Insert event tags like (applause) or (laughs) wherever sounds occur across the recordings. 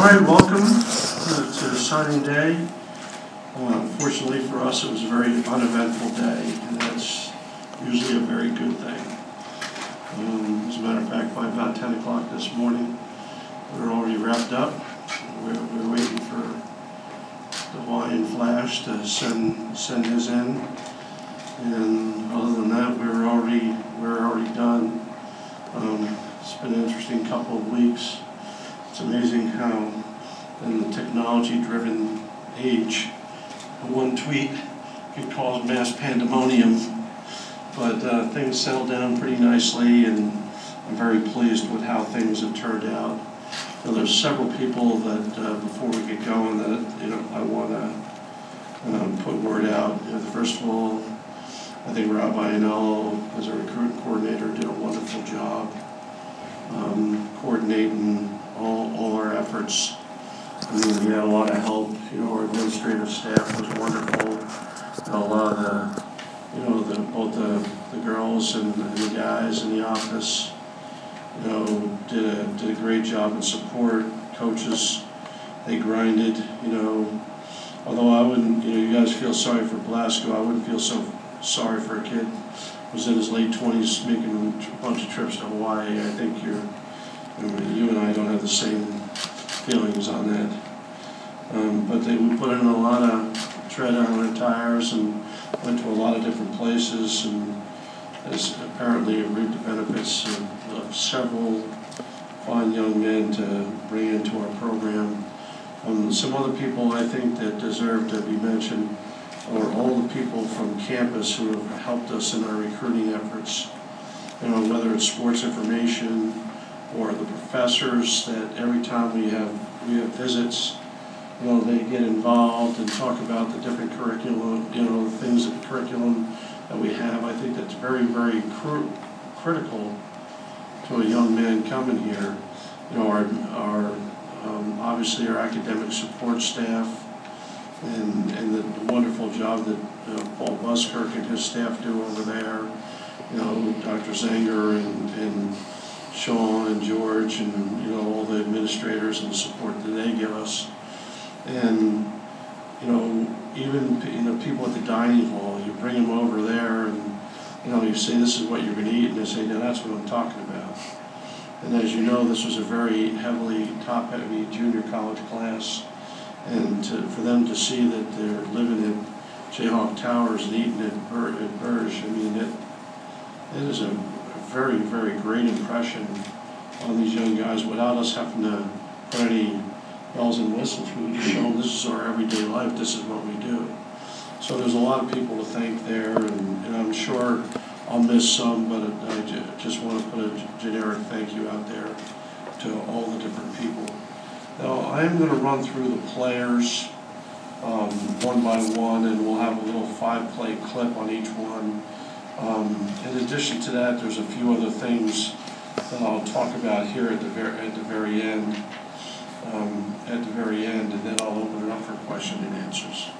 All right, welcome to to signing day. Fortunately for us, it was a very uneventful day, and that's usually a very good thing. Um, As a matter of fact, by about 10 o'clock this morning, we were already wrapped up. We were we were waiting for the Hawaiian Flash to send, send his in. And other than that, we were already, we were already done. Um, It's been an interesting couple of weeks. It's amazing how in the technology-driven age, one tweet could cause mass pandemonium. But uh, things settled down pretty nicely, and I'm very pleased with how things have turned out. Know, there's several people that, uh, before we get going, that, you know, I want to put word out. You know, First of all, I think Rob Ianello, as a recruit coordinator, did a wonderful job um, coordinating all, all our efforts. I mean, we had a lot of help, you know, our administrative staff was wonderful. A lot of the, you know, the, both the, the girls and the guys in the office, you know, did a, did a great job in support, coaches, they grinded, you know. Although I wouldn't, you know, you guys feel sorry for Blasco, I wouldn't feel so sorry for a kid who's in his late twenties making a bunch of trips to Hawaii. I think you're, I mean, you and I don't have the same feelings on that. Um, but they, we put in a lot of tread on our tires and went to a lot of different places and has apparently reaped the benefits of, of several fine young men to bring into our program. Um, some other people I think that deserve to be mentioned are all the people from campus who have helped us in our recruiting efforts. You know, whether it's sports information or the professors that every time we have, we have visits, you know, they get involved and talk about the different curriculum, you know, the things, the curriculum that we have. I think that's very, very cru- critical to a young man coming here. You know, our, our, um, obviously our academic support staff and, and the wonderful job that uh, Paul Buskirk and his staff do over there. You know, Dr. Zanger and, and Sean and George and, you know, all the administrators and the support that they give us. And, you know, even, you know, people at the dining hall, you bring them over there and, you know, you say, this is what you're gonna eat, and they say, now that's what I'm talking about. And as you know, this was a very heavily, top-heavy junior college class. And to, for them to see that they're living in Jayhawk Towers and eating at Bur, Burge, I mean, it, it is a very, very great impression on these young guys without us having to put any bells and whistles. We just show them this is our everyday life, this is what we do. So there's a lot of people to thank there, and, and I'm sure I'll miss some, but I ju- just want to put a generic thank you out there to all the different people. Now, I am going to run through the players um, one by one, and we'll have a little five-play clip on each one. Um, In addition to that, there's a few other things that I'll talk about here at the very, at the very end, um, at the very end, and then I'll open it up for question and answers.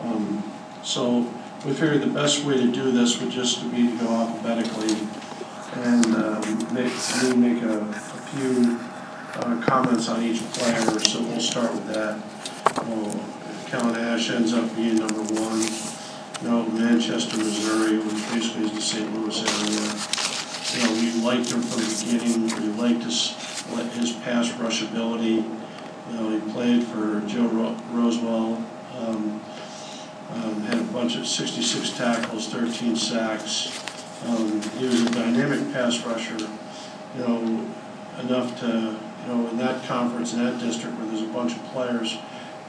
Um, So we figured the best way to do this would just be to go alphabetically and um, make, me make a a few uh, comments on each player, so we'll start with that. Well, Kellen Ash ends up being number one. Know, Manchester, Missouri, which basically is the St. Louis area. You know, we liked him from the beginning, we liked his, his pass rush ability. You know, he played for Joe Ro- Rosewell, um, um, had a bunch of sixty-six tackles, thirteen sacks. Um, he was a dynamic pass rusher, you know, enough to, you know, in that conference, in that district where there's a bunch of players,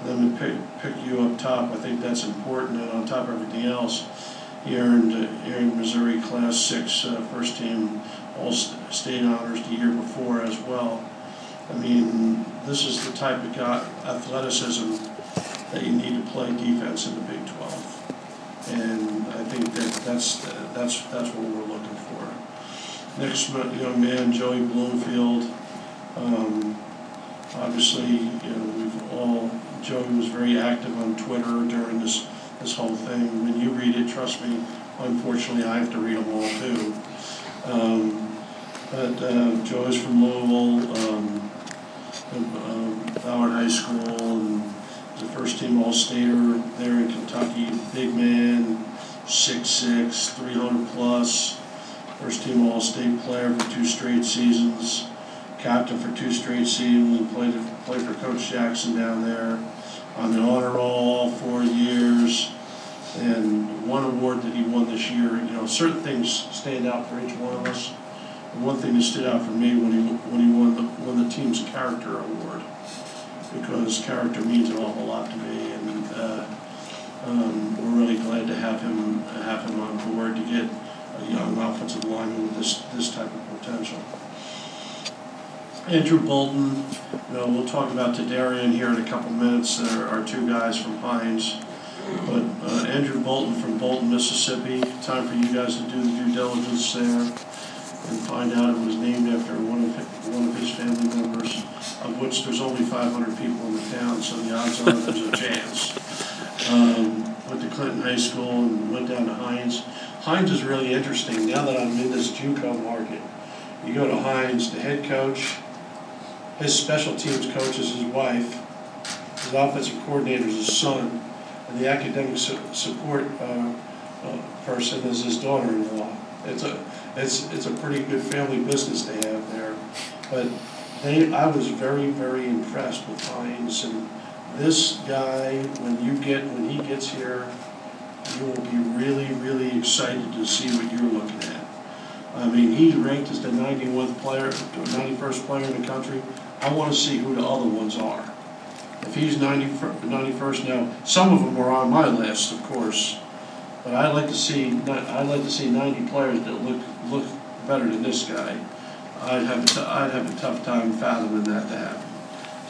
them to pick, pick you up top, I think that's important, and on top of everything else, he earned, earned Missouri Class Six, uh, first team All-State honors the year before as well. I mean, this is the type of athleticism that you need to play defense in the Big Twelve. And I think that that's, that's, that's what we're looking for. Next young man, Joey Bloomfield, um, obviously, you know, we've all, Joey was very active on Twitter during this, this whole thing. When you read it, trust me, unfortunately, I have to read them all too. Um, but, uh, Joey's from Louisville, um, um, high school and a first team All-Stater there in Kentucky. Big man, 6'6", 300 plus. First team All-State player for two straight seasons. Captain for two straight seasons and played, played for Coach Jackson down there. On the honor roll four years. And one award that he won this year, you know, certain things stand out for each one of us. And one thing that stood out for me when he when he won the won the team's character award, because character means an awful lot to me, and uh, um, we're really glad to have him have him on board to get a young offensive lineman with this this type of potential. Andrew Bolton, you know, we'll talk about Tedarian here in a couple minutes. There are two guys from Hinds. But uh, Andrew Bolton from Bolton, Mississippi, time for you guys to do the due diligence there and find out it was named after one of one of his family members, of which there's only 500 people in the town, so the odds are there's a chance. Um, went to Clinton High School and went down to Hinds. Hinds is really interesting. Now that I'm in this JUCO market, you go to Hinds, the head coach, his special teams coach is his wife, his offensive coordinator is his son, and the academic su- support uh, uh, person is his daughter-in-law. It's a it's it's a pretty good family business they have there, but they I was very very impressed with Hinds and this guy when you get when he gets here, you will be really really excited to see what you're looking at. I mean, he's ranked as the 91st player, 91st player in the country. I want to see who the other ones are. If he's 90, 91st now, some of them are on my list, of course, but I'd like to see I'd like to see 90 players that look look better than this guy. I'd have a t- I'd have a tough time fathoming that to happen.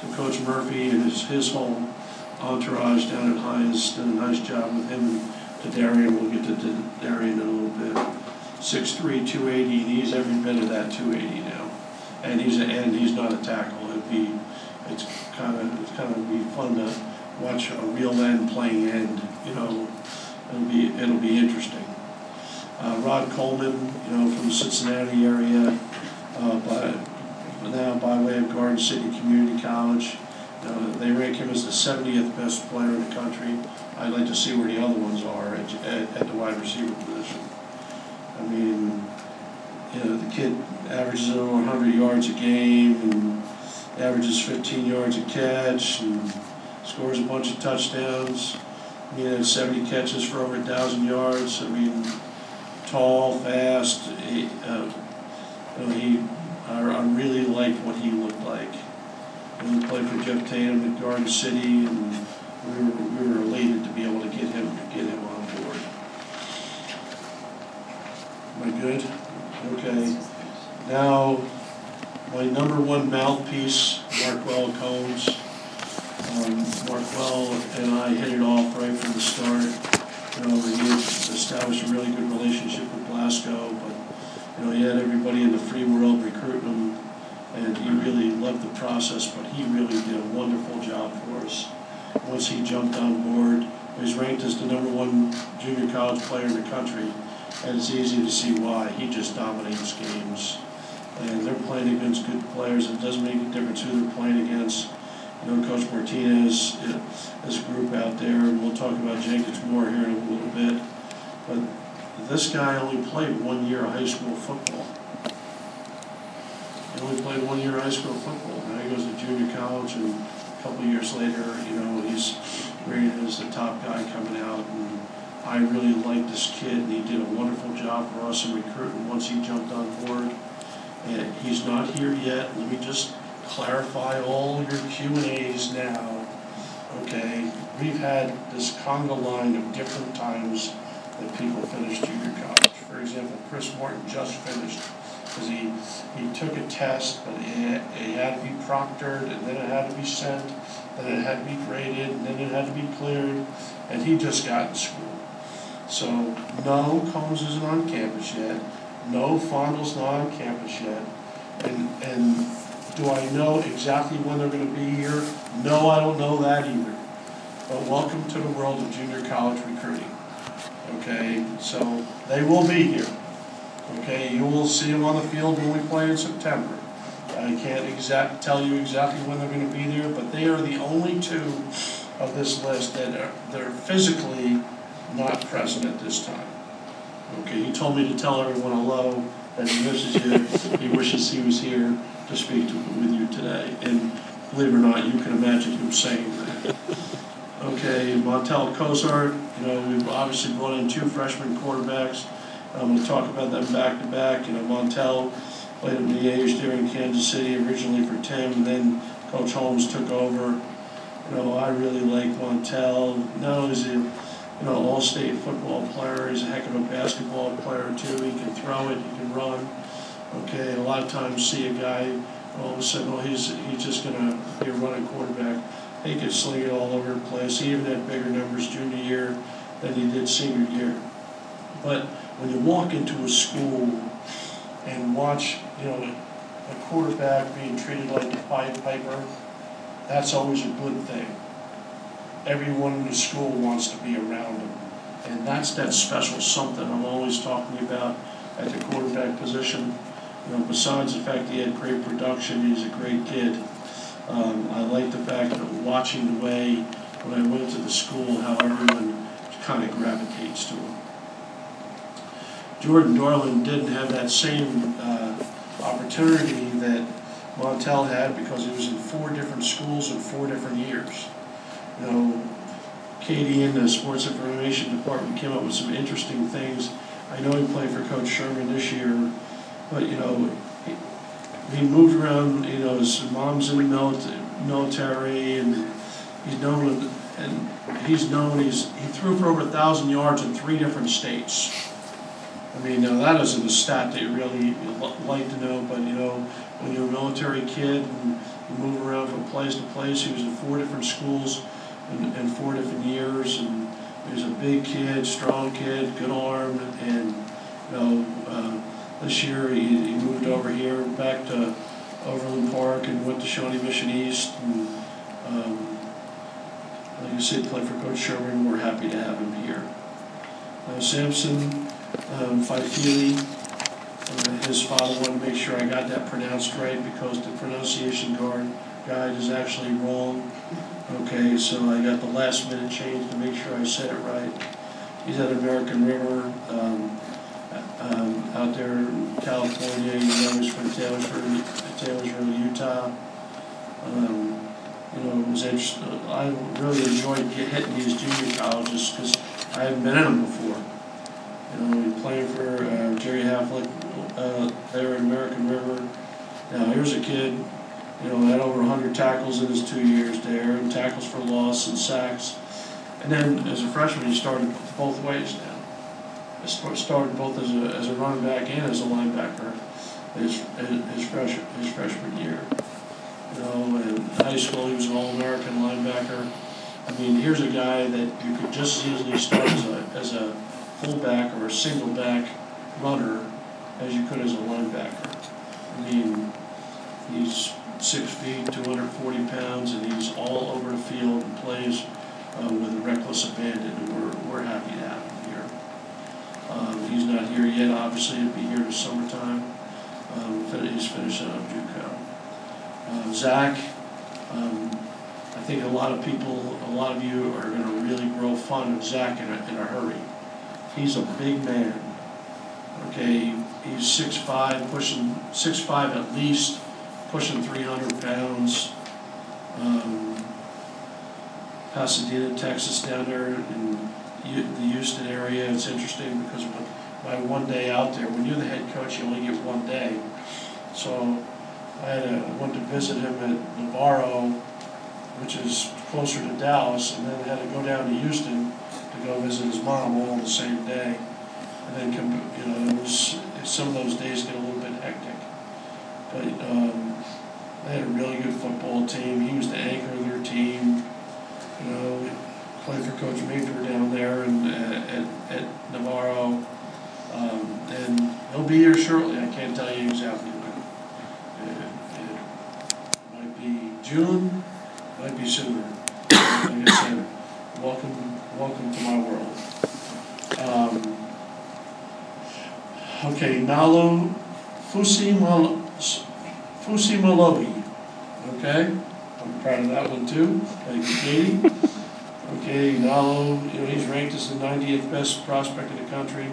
So Coach Murphy and his his whole entourage down at Hinds did a nice job with him and Tedarian. We'll get to, to Darian in a little bit. 6'3", 280, and he's every bit of that 280 now. And he's a, and he's not a tackle. Be it's kind of it's kind of be fun to watch a real end playing end. You know, it'll be it'll be interesting. Uh, Rod Coleman, you know, from the Cincinnati area, uh, now by way of Garden City Community College. Uh, they rank him as the 70th best player in the country. I'd like to see where the other ones are at, at, at the wide receiver position. I mean, you know, the kid averages over 100 yards a game and averages 15 yards a catch and scores a bunch of touchdowns. He had 70 catches for over 1,000 yards. I mean, tall, fast. He, uh, you know, he, I, I really liked what he looked like. And he played for Jeff Tatum at Garden City, and we were, we were elated to be able to get him get him on board. Am I good? Okay. Now, my number one mouthpiece, Marquel Combs. Um, Marquel and I hit it off right from the start. You know, he established a really good relationship with Blasco, but, you know, he had everybody in the free world recruiting him, and he really loved the process, but he really did a wonderful job for us. Once he jumped on board, he was ranked as the number one junior college player in the country, and it's easy to see why. He just dominates games and they're playing against good players. It doesn't make a difference who they're playing against. You know, Coach Martinez a group out there, and we'll talk about Jenkins more here in a little bit. But this guy only played one year of high school football. He only played one year of high school football. Now he goes to junior college, and a couple years later, you know, he's rated as the top guy coming out. And I really like this kid, and he did a wonderful job for us in recruiting once he jumped on board and he's not here yet. Let me just clarify all your Q and A's now. Okay, we've had this conga line of different times that people finish junior college. For example, Chris Morton just finished because he he took a test, but it it had to be proctored, and then it had to be sent, then it had to be graded, and then it had to be cleared, and he just got in school. So no, Combs isn't on campus yet. No, Fondal's not on campus yet. And, and do I know exactly when they're going to be here? No, I don't know that either. But welcome to the world of junior college recruiting. Okay, so they will be here. Okay, you will see them on the field when we play in September. I can't exact, tell you exactly when they're gonna be there, but they are the only two of this list that are, that are physically not present at this time. Okay, he told me to tell everyone hello, that he misses you, he wishes he was here to speak to, with you today. And believe it or not, you can imagine him saying that. Okay, Montell Cozart, you know, we've obviously brought in two freshman quarterbacks. I'm gonna talk about them back to back, you know, Montell played at Miege there in Kansas City originally for Tim, and then Coach Holmes took over. You know, I really like Montell, not only is he, you know, all-state football player, he's a heck of a basketball player too, he can throw it, he can run. Okay, a lot of times see a guy, all of a sudden, oh, he's, he's just gonna be a running quarterback. He could sling it all over the place, he even had bigger numbers junior year than he did senior year. But when you walk into a school and watch, you know, a quarterback being treated like a Pied Piper, that's always a good thing. Everyone in the school wants to be around him. And that's that special something I'm always talking about at the quarterback position. You know, besides the fact he had great production, he's a great kid. Um, I like the fact that watching the way when I went to the school, how everyone kind of gravitates to him. Jordan Darling didn't have that same uh, opportunity that Montell had because he was in four different schools in four different years. You know, Katie in the sports information department came up with some interesting things. I know he played for Coach Sherman this year, but you know, he, moved around. You know, his mom's in the military, and he's known and he's known he's he threw for over a thousand yards in three different states. I mean, now that isn't a stat that you really like to know, but you know, when you're a military kid and you move around from place to place, he was in four different schools in, in four different years, and he was a big kid, strong kid, good arm, and you know, uh, this year he, he moved over here back to Overland Park and went to Shawnee Mission East, and um, like I said, played for Coach Sherman. We're happy to have him here. Uh, Samson um, Faifili, uh, his father wanted to make sure I got that pronounced right because the pronunciation guard guide is actually wrong. Okay, so I got the last minute change to make sure I said it right. He's at American River um, um, out there in California. You know, he's from Taylorsville, Taylorsville, Utah. Um, you know, it was interesting. I really enjoyed get, hitting these junior colleges because I hadn't been in them before. You know, we playing for uh, Jerry Haflich uh, there in American River. Now, here's a kid you know, had over 100 tackles in his two years there, and tackles for loss and sacks. And then as a freshman, he started both ways now. He started both as a, as a running back and as a linebacker his, his, freshman, his freshman year. You know, in high school, he was an All American linebacker. I mean, here's a guy that you could just as easily start as a, as a fullback or a single back runner as you could as a linebacker. I mean, he's six feet, 240 pounds, and he's all over the field and plays uh, with a reckless abandon, and we're, we're happy to have him here. Um, he's not here yet, obviously, he'll be here this summertime. Um, he's finishing up JUCO. Uh, Zach, um, I think a lot of people, a lot of you are going to really grow fond of Zach in a, in a hurry. He's a big man. Okay, he's 6'5", pushing 6'5", at least pushing 300 pounds. Um, Pasadena, Texas, down there in the Houston area. It's interesting because my one day out there, when you're the head coach, you only get one day. So I had a, went to visit him at Navarro, which is closer to Dallas, and then had to go down to Houston to go visit his mom all the same day. And then you know, was some of those days get a little bit hectic. But um, they had a really good football team. He was the anchor of their team. You know, played for Coach Major down there and uh, at, at Navarro. Um, and he'll be here shortly. I can't tell you exactly when. It, it might be June, might be sooner. Like I said, welcome, welcome to my world. Um, okay, Nalo Fusi Fusimalohi, okay? I'm proud of that one too. Thank you, Katie. Okay, Nalo, you know, he's ranked as the 90th best prospect in the country.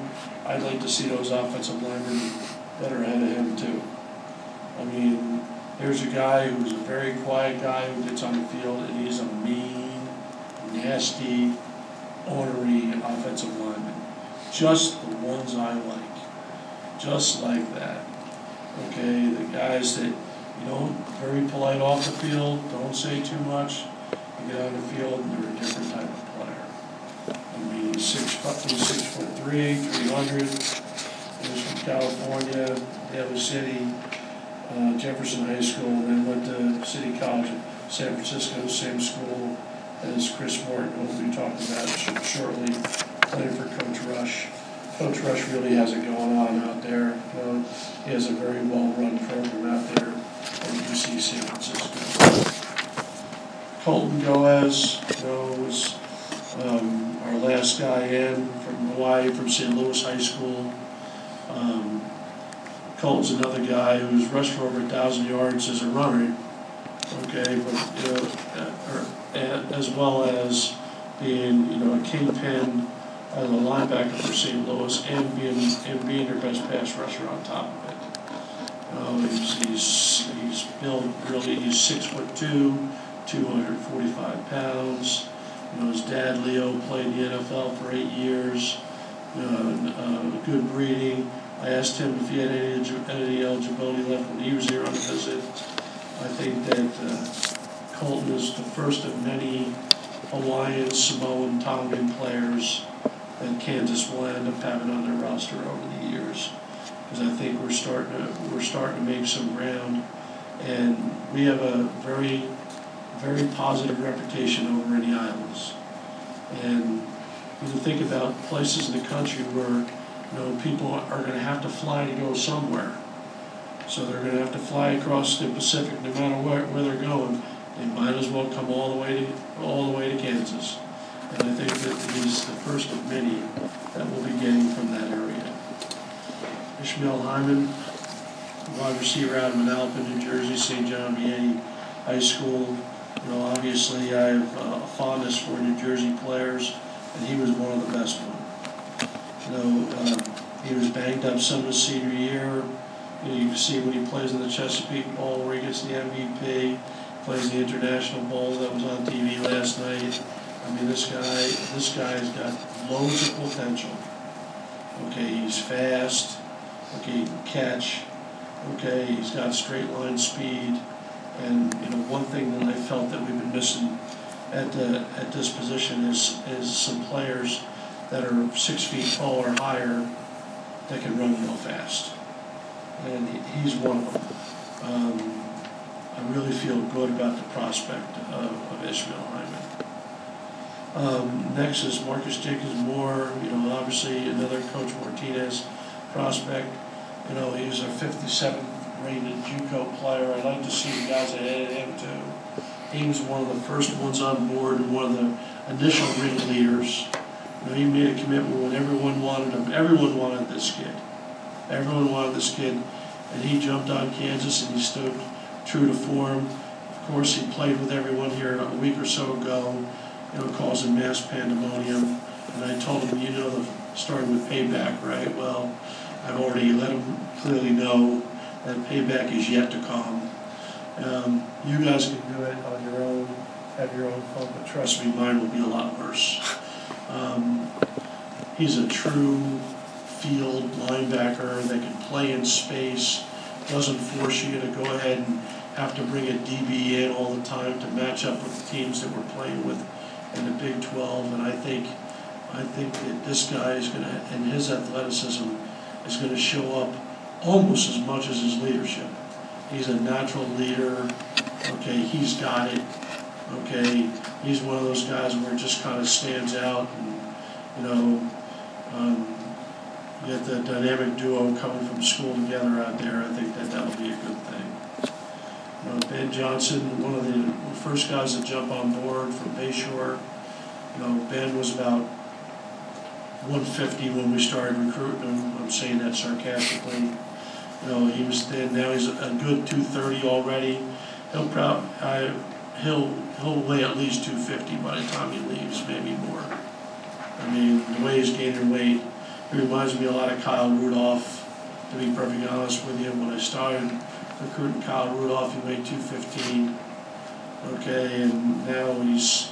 I'd like to see those offensive linemen are ahead of him too. I mean, here's a guy who's a very quiet guy who gets on the field and he's a mean, nasty, ornery offensive lineman. Just the ones I like. Just like that. Okay, the guys that, you know, very polite off the field, don't say too much. You get on the field and they're a different type of player. I mean, six foot, six foot three, three hundred. He's from California, Daly City, uh, Jefferson High School, and then went to City College in San Francisco, same school as Chris Morton, who we'll talking about sh- shortly, playing for Coach Rush. Coach Rush really has it going on out there. You know, he has a very well-run program out there UC San Francisco. Colton Goeas, you know, was um, our last guy in from Hawaii, from St. Louis High School. Um, Colton's another guy who's rushed for over a thousand yards as a runner, okay, but, you know, uh, as well as being, you know, a kingpin as a linebacker for St. Louis and being, and being their best pass rusher on top Uh, he's, he's, he's built really, he's six foot two, two hundred forty-five pounds. You know, his dad Leo played in the NFL for eight years. Uh, uh, good breeding. I asked him if he had any, any eligibility left when he was here on a visit. I think that uh, Colton is the first of many Hawaiian, Samoan, Tongan players that Kansas will end up having on their roster over the years. Because I think we're starting to, we're starting to make some ground. And we have a very, very positive reputation over in the islands. And when you think about places in the country where, you know, people are gonna have to fly to go somewhere. So they're gonna have to fly across the Pacific, no matter where, where they're going, they might as well come all the way to, all the way to Kansas. And I think that he's the first of many that will be getting from that area. Ishmael Hyman, wide receiver out of Manalapan, New Jersey, St. John Vianney High School. You know, obviously, I have uh, a fondness for New Jersey players, and he was one of the best ones. You know, um, he was banged up some of his senior year. You know, you can see when he plays in the Chesapeake Bowl where he gets the MVP, plays the International Bowl that was on TV last night. I mean, this guy, this guy's got loads of potential. Okay, he's fast. Okay, he can catch. Okay, he's got straight line speed. And, you know, one thing that I felt that we've been missing at the, at this position is, is some players that are six feet tall or higher that can run real fast. And he- he's one of them. Um, I really feel good about the prospect of, of Ishmael Hyman. Um, next is Marcus Jenkins Moore, you know, obviously another Coach Martinez prospect. You know, he's a fifty-seventh rated JUCO player. I'd like to see the guys ahead of him too. He was one of the first ones on board and one of the initial ringleaders. You know, he made a commitment when everyone wanted him. Everyone wanted this kid. Everyone wanted this kid, and he jumped on Kansas and he stood true to form. Of course, he played with everyone here a week or so ago, you know, causing mass pandemonium. And I told him, you know, the story with payback, right? Well, I've already let him clearly know that payback is yet to come. Um, you guys can do it on your own, have your own fun, but trust me, mine will be a lot worse. Um, he's a true field linebacker that can play in space, doesn't force you to go ahead and have to bring a DB in all the time to match up with the teams that we're playing with in the Big 12. And I think, I think that this guy is going to, and his athleticism is going to show up almost as much as his leadership. He's a natural leader. Okay, he's got it. Okay, he's one of those guys where it just kind of stands out. And, you know, um, you get the dynamic duo coming from school together out there. I think that that'll be a good thing. You know, Ben Johnson, one of the first guys to jump on board from Bayshore. You know, Ben was about 150 when we started recruiting him. I'm saying that sarcastically. You know, he was then, now he's a good two thirty already. He'll prob, I, he'll, he'll weigh at least two fifty by the time he leaves, maybe more. I mean, the way he's gaining weight, he reminds me a lot of Kyle Rudolph, to be perfectly honest with you. When I started recruiting Kyle Rudolph, he weighed two fifteen. Okay, and now he's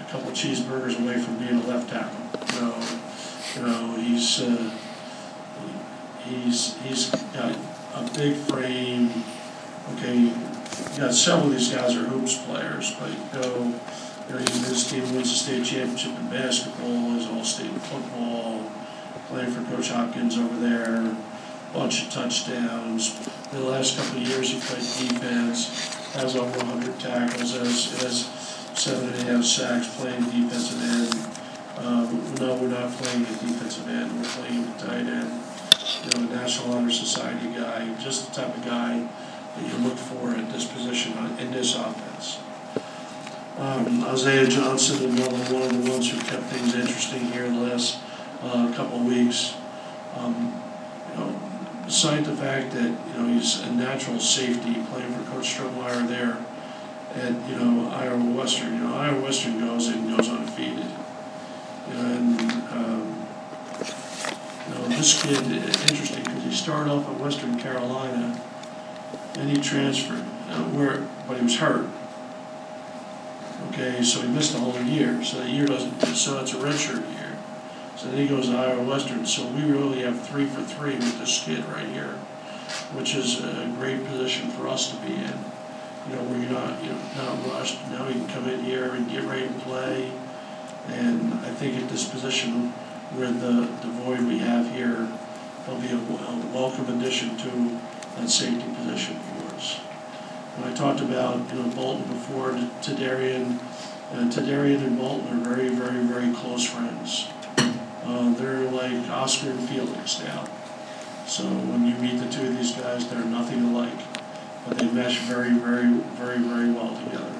a couple cheeseburgers away from being a left tackle. You know, you know, he's, uh, he's, he's got a big frame. Okay, you got several of these guys are hoops players, but you know, you know, even his team wins the state championship in basketball, is all-state in football, playing for Coach Hopkins over there, bunch of touchdowns. In The last couple of years, he played defense, has over 100 tackles, has, has seven and a half sacks playing defensive end. Uh, no, we're not playing a defensive end, we're playing tight end. You know, a National Honor Society guy, just the type of guy that you look for at this position in this offense. Um, Isaiah Johnson, another one of the ones who kept things interesting here in the last uh, couple of weeks. Um, you know, beside the fact that you know he's a natural safety playing for Coach Strohmeyer there at you know Iowa Western. You know Iowa Western goes and goes undefeated. You know, and know this kid interesting because he started off at Western Carolina, and he transferred uh, where, but he was hurt. Okay, so he missed a whole year. So the year doesn't. So it's a redshirt year. So then he goes to Iowa Western. So we really have three for three with this kid right here, which is a great position for us to be in. You know, where you're not, you know, not rushed. Now he can come in here and get ready to play. And I think at this position, with the, the void we have here, he'll be a, a welcome addition to that safety position for us. When I talked about, you know, Bolton before, Tedarian, uh, Tedarian and Bolton are very, very, very close friends. Uh, they're like Oscar and Felix now. So when you meet the two of these guys, they're nothing alike, but they mesh very, very, very, very well together.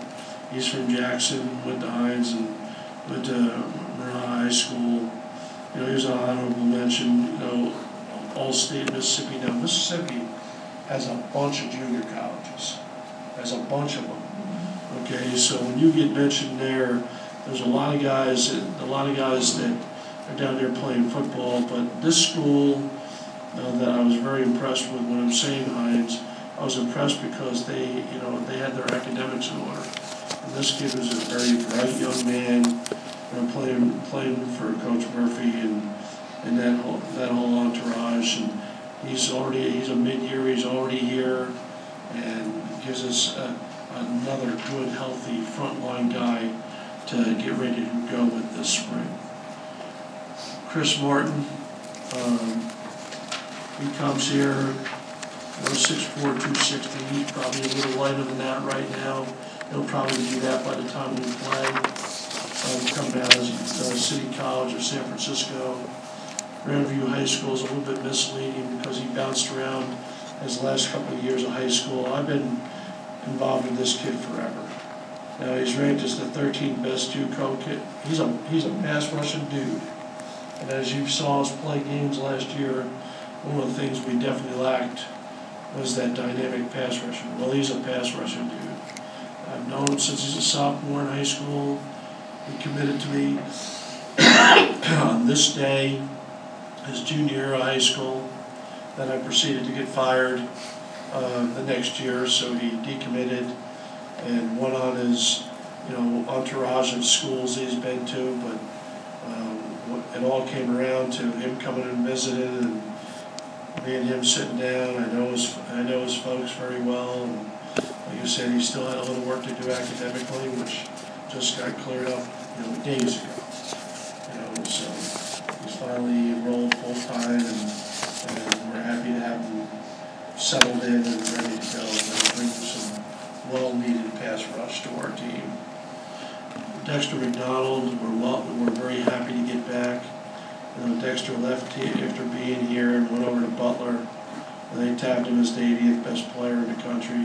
He's from Jackson, went to Hinds, and went to Murrah High School. You know, he was an honorable mention. You know, all state Mississippi. Now Mississippi has a bunch of junior colleges. Has a bunch of them. Okay, so when you get mentioned there, there's a lot of guys, a lot of guys that are down there playing football. But this school uh, that I was very impressed with when I'm saying Hinds, I was impressed because they, you know, they had their academics in order. And this kid was a very bright young man, you playing playing for Coach Murphy and and that whole that whole entourage. And he's already he's a mid-year. He's already here, and gives us a, another good, healthy frontline guy to get ready to go with this spring. Chris Martin, um, he comes here, six four, two sixty, he's probably a little lighter than that right now. He'll probably do that by the time we play. Um, coming out of uh, City College of San Francisco. Grandview High School is a little bit misleading because he bounced around his last couple of years of high school. I've been involved with this kid forever. Now, he's ranked as the 13th best JUCO kid. He's a, he's a pass rushing dude. And as you saw us play games last year, one of the things we definitely lacked was that dynamic pass rusher. Well, he's a pass rushing dude. I've known him since he's a sophomore in high school. He committed to me (coughs) on this day, his junior year of high school. Then I proceeded to get fired uh, the next year, so he decommitted and went on his, you know, entourage of schools he's been to, but um, it all came around to him coming and visiting and me and him sitting down. I know his, I know his folks very well, and like you said, he still had a little work to do academically, which just got cleared up, you know, days ago. You know, so he's finally enrolled full-time, and, and we're happy to have him settled in and ready to go, and bring some well-needed pass rush to our team. Dexter McDonald, we're well, we're very happy to get back. You know, Dexter left after being here and went over to Butler. And they tapped him as the 80th best player in the country.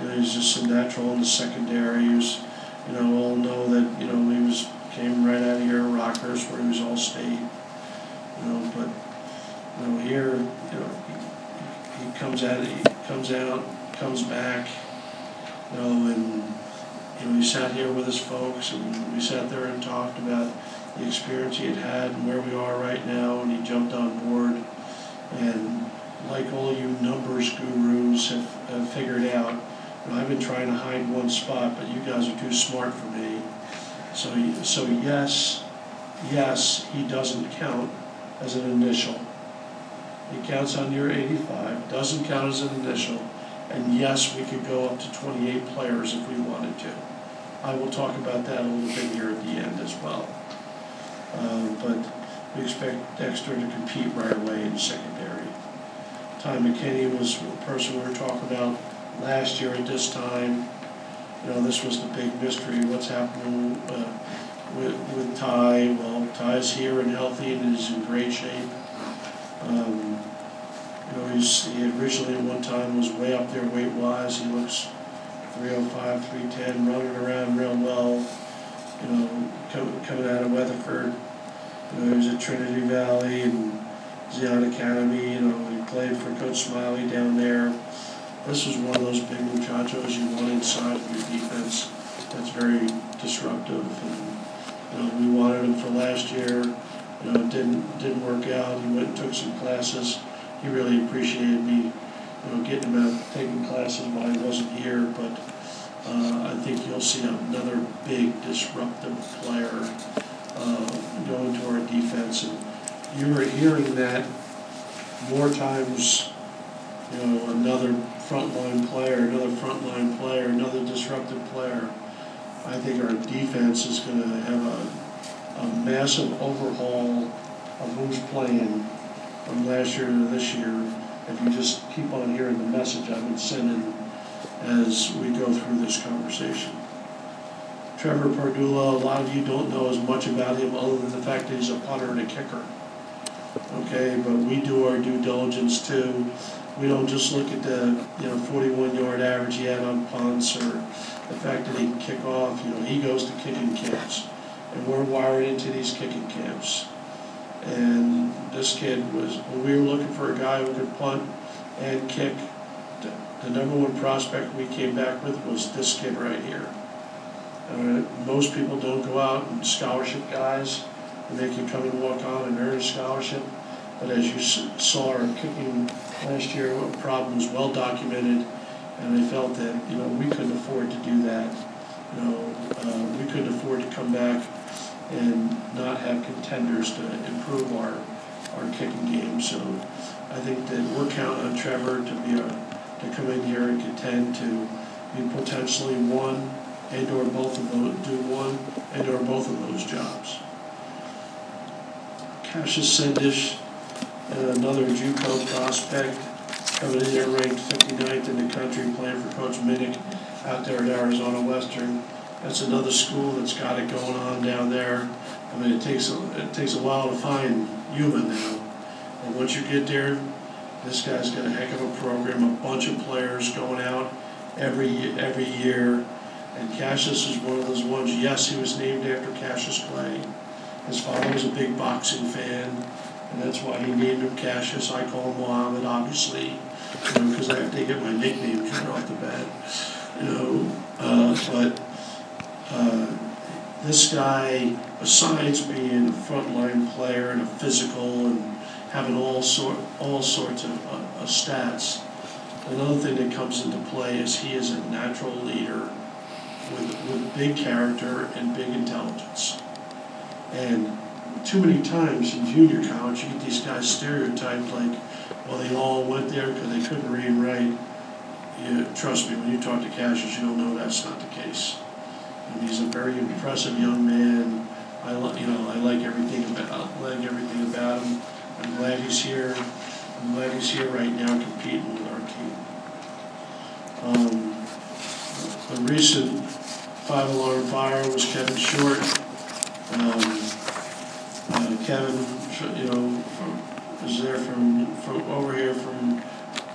You know, he's just a natural in the secondary. He was, you know, all know that, you know, he was, came right out of here, Rockhurst, where he was all state. You know, but, you know, here, you know, he- he comes out, he comes out, comes back, you know, and, you know, he sat here with his folks, and we sat there and talked about the experience he had had and where we are right now, and he jumped on board. And like all you numbers gurus have, have figured out, know, I've been trying to hide one spot, but you guys are too smart for me. So, so yes, yes, he doesn't count as an initial. He counts on your eighty-five, doesn't count as an initial, and yes, we could go up to twenty-eight players if we wanted to. I will talk about that a little bit here at the end as well. Uh, but we expect Dexter to compete right away in secondary. Ty McKinney was the person we were talking about last year at this time. You know, this was the big mystery, what's happening uh, with, with Ty. Well, Ty's here and healthy and is in great shape. Um, You know, he's, he originally at one time was way up there weight-wise. He looks 305, 310, running around real well. You know, coming out of Weatherford. You know, he was at Trinity Valley and Zion Academy, you know, he played for Coach Smiley down there. This is one of those big muchachos you want inside of your defense that's very disruptive. And, you know, we wanted him for last year, you know, it didn't, didn't work out. He went and took some classes. He really appreciated me, you know, getting him out, taking classes while he wasn't here, but, uh, I think you'll see another big disruptive player, uh, go into our defense. And you were hearing that more times, you know, another frontline player, another frontline player, another disruptive player. I think our defense is gonna have a, a massive overhaul of who's playing from last year to this year. If you just keep on hearing the message I've been sending as we go through this conversation. Trevor Pardula, a lot of you don't know as much about him other than the fact that he's a punter and a kicker. Okay, but we do our due diligence too. We don't just look at the, you know, forty-one yard average he had on punts or the fact that he can kick off, you know, he goes to kicking camps. And we're wired into these kicking camps. And this kid was, when we were looking for a guy who could punt and kick, the- the number one prospect we came back with was this kid right here. Uh, most people don't go out and scholarship guys, and they can come and walk on and earn a scholarship. But as you saw our kicking last year, a problem was well documented, and I felt that, you know, we couldn't afford to do that. You know, uh, we couldn't afford to come back and not have contenders to improve our, our kicking game. So I think that we're counting on Trevor to be a, to come in here and contend to be potentially one and or both of those, do one and or both of those jobs. Cassius Sendish, uh, another JUCO prospect, coming in there ranked 59th in the country, playing for Coach Minnick out there at Arizona Western. That's another school that's got it going on down there. I mean, it takes, a- it takes a while to find human now. And once you get there, this guy's got a heck of a program, a bunch of players going out every, every year. And Cassius is one of those ones, yes, he was named after Cassius Clay. His father was a big boxing fan, and that's why he named him Cassius. I call him Mohammed, obviously, you know, because I have to get my nicknames right off the bat. You know, uh, but, uh, this guy, besides being a frontline player and a physical and having all sort, all sorts of, uh, stats, another thing that comes into play is he is a natural leader with, with big character and big intelligence. And too many times in junior college, you get these guys stereotyped like, well, they all went there because they couldn't read and write. You, trust me, when you talk to Cassius, you'll know that's not the case. And he's a very impressive young man. I like, you know, I like everything about, I like everything about him. I'm glad he's here. I'm glad he's here right now competing with our team. Um, the recent five alarm fire was Kevin Short. Um, uh, Kevin, you know, from, was there from, from over here from,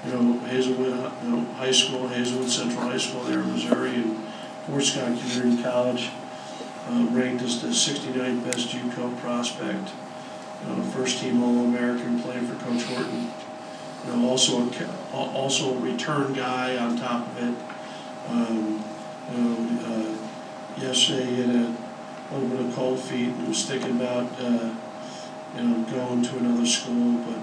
you know, Hazelwood, you know, High School, Hazelwood Central High School there in Missouri, and Fort Scott Community College, uh, ranked as the 69th best JUCO prospect. Uh, first team All-American playing for Coach Horton. you know, also a, also a return guy on top of it. Um, you know, uh, yesterday he had a little bit of cold feet and was thinking about, uh, you know, going to another school, but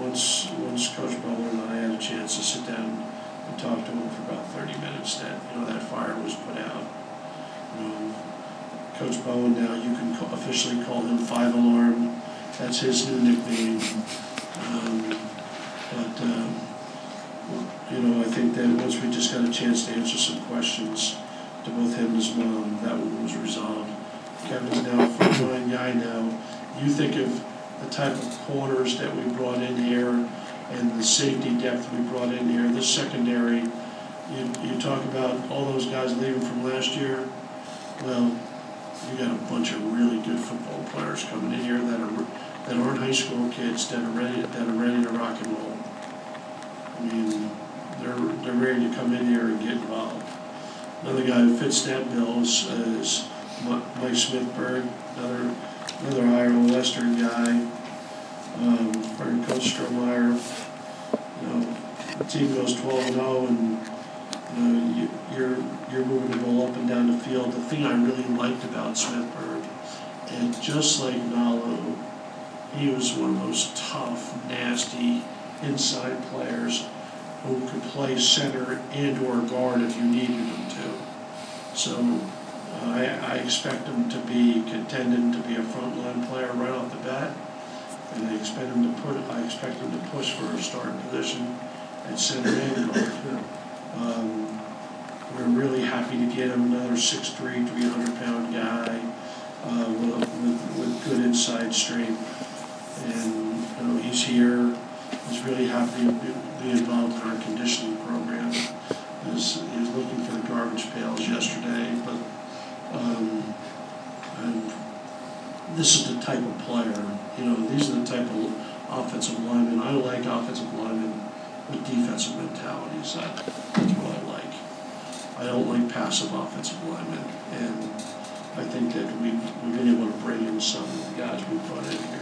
once, once Coach Bowen and I had a chance to sit down and talk to him for about thirty minutes, that, you know, that fire was put out. You know, Coach Bowen now, you can ca- officially call him Five Alarm, that's his new nickname. Um, But, um, you know, I think that once we just got a chance to answer some questions to both him and his mom, that one was resolved. Kevin's now a frontline guy now. You think of the type of corners that we brought in here and the safety depth we brought in here, this secondary, you, you talk about all those guys leaving from last year. Well, you got a bunch of really good football players coming in here that are, that aren't high school kids, that are ready, that are ready to rock and roll. I mean, they're, they're ready to come in here and get involved. Another guy who fits that bill is, is Mike Smithburg, another, another Iowa Western guy. Um, friend Coach Strohmeier, you know, the team goes twelve and oh and, you know, you, you're, you're moving the ball up and down the field. The thing I really liked about Smithburg, and just like Ngalu, he was one of those tough, nasty inside players who could play center and or guard if you needed him to. So I, I expect him to be contending to be a frontline player right off the bat. And I expect him to put, I expect him to push for a starting position at center and. Um, We're really happy to get him another 6'3", 300-pound guy uh, with, with, with good inside strength. And, you know, he's here, he's really happy to be involved in our conditioning program. He was looking for the garbage pails yesterday, but, um, and this is the type of player, you know, these are the type of offensive linemen, I like offensive linemen with defensive mentalities, That- that's what I like. I don't like passive offensive linemen, and I think that we've, we've been able to bring in some of the guys we brought in here.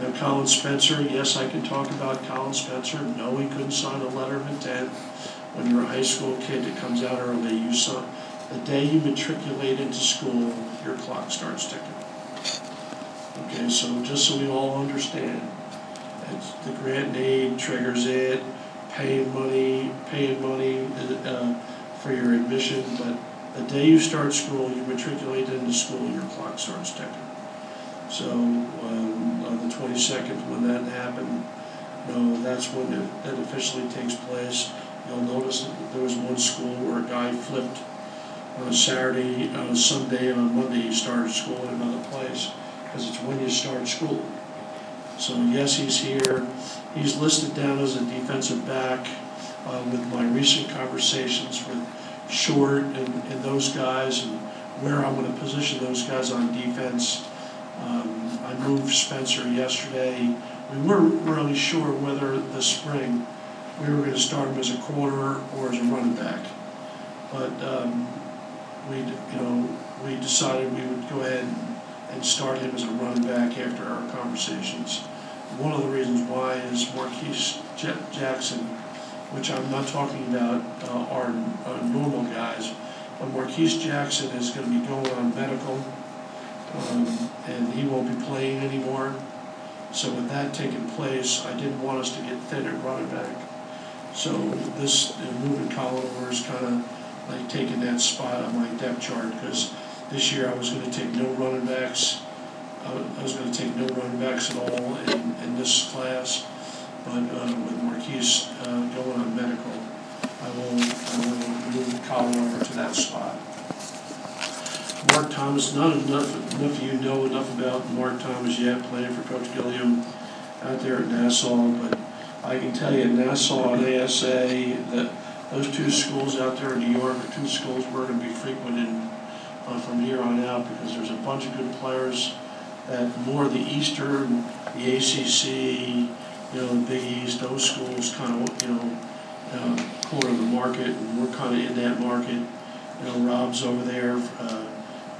Um, Now Colin Spencer, yes, I can talk about Colin Spencer, no, he couldn't sign a letter of intent. When you're a high school kid that comes out early, you saw, the day you matriculate into school, your clock starts ticking. Okay, so just so we all understand, the grant aid triggers it, paying money, paying money, uh, for your admission, but the day you start school, you matriculate into school, your clock starts ticking. So, um, on the twenty-second, when that happened, you know, that's when it, that officially takes place. You'll notice that there was one school where a guy flipped on Saturday, on Sunday, and on Monday he started school in another place, because it's when you start school. So yes, he's here. He's listed down as a defensive back, uh, with my recent conversations with Short and, and those guys, and where I'm gonna position those guys on defense. Um, I moved Spencer yesterday. We weren't really sure whether this spring we were gonna start him as a corner or as a running back. But, um, we, you know, we decided we would go ahead and start him as a running back after our conversations. One of the reasons why is Marquise Ja- Jackson, which I'm not talking about uh, our, normal guys, but Marquise Jackson is gonna be going on medical um, and he won't be playing anymore. So with that taking place, I didn't want us to get thin at running back. So this, moving Colin is kind of like taking that spot on my depth chart, because this year I was gonna take no running backs. I was gonna take no running backs at all in, in this class, but uh, with Marquise uh, going on medical, I will, I will move Colin over to that spot. Mark Thomas, not enough, enough of you know enough about Mark Thomas yet, playing for Coach Gilliam out there at Nassau, but I can tell you Nassau and ASA, that those two schools out there in New York are two schools we're gonna be frequenting uh, from here on out, because there's a bunch of good players at more of the Eastern, the ACC, you know, the Big East, those schools kind of, you know, uh, corner of the market, and we're kind of in that market. You know, Rob's over there, uh,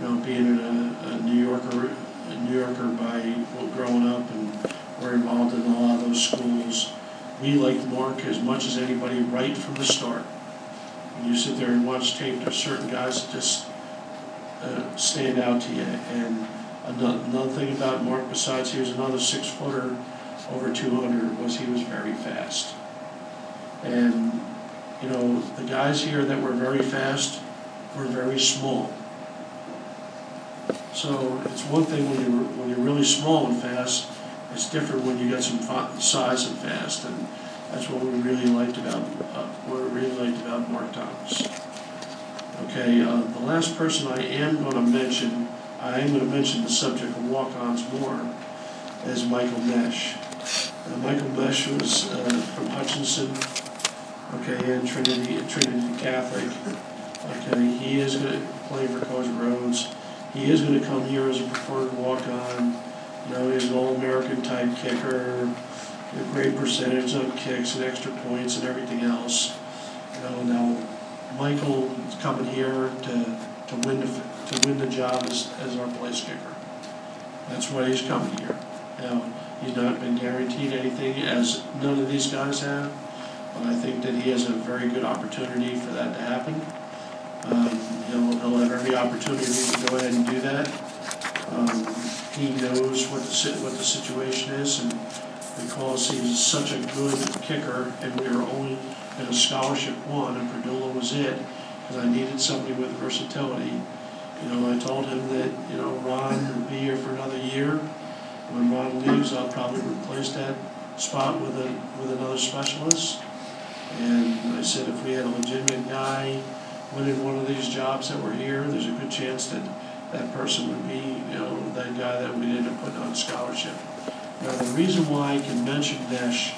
you know, being a, a New Yorker, a New Yorker by growing up, and were involved in a lot of those schools. We liked Mark as much as anybody right from the start. When you sit there and watch tape, there's certain guys that just uh, stand out to you. And ano- another thing about Mark, besides he was another six footer over 200, was he was very fast. And, you know, the guys here that were very fast were very small. So it's one thing when you're, when you're really small and fast, it's different when you get some size and fast, and that's what we really liked about, uh, what we really liked about Mark Thomas. Okay, uh, the last person I am gonna mention, I am gonna mention the subject of walk-ons more, is Michael Mesh. Uh, Michael Mesh was, uh, from Hutchinson, okay, and Trinity, Trinity Catholic. Okay, he is gonna play for Coach Rhodes. He is gonna come here as a preferred walk-on. You know, he's an all-American type kicker, a great percentage on kicks and extra points and everything else. You know, now, Michael is coming here to, to win the, to win the job as, as our place kicker. That's why he's coming here. Now, he's not been guaranteed anything, as none of these guys have, but I think that he has a very good opportunity for that to happen. Um, he'll, he'll have every opportunity to go ahead and do that. Um, he knows what the, what the situation is, and because he's such a good kicker, and we were only in a scholarship one, and Pardula was it, because I needed somebody with versatility. You know, I told him that, you know, Ron will be here for another year. When Ron leaves, I'll probably replace that spot with a, with another specialist. And I said if we had a legitimate guy winning one of these jobs that were here, there's a good chance that that person would be, that guy that we ended up putting on scholarship. Now, the reason why I can mention Mesh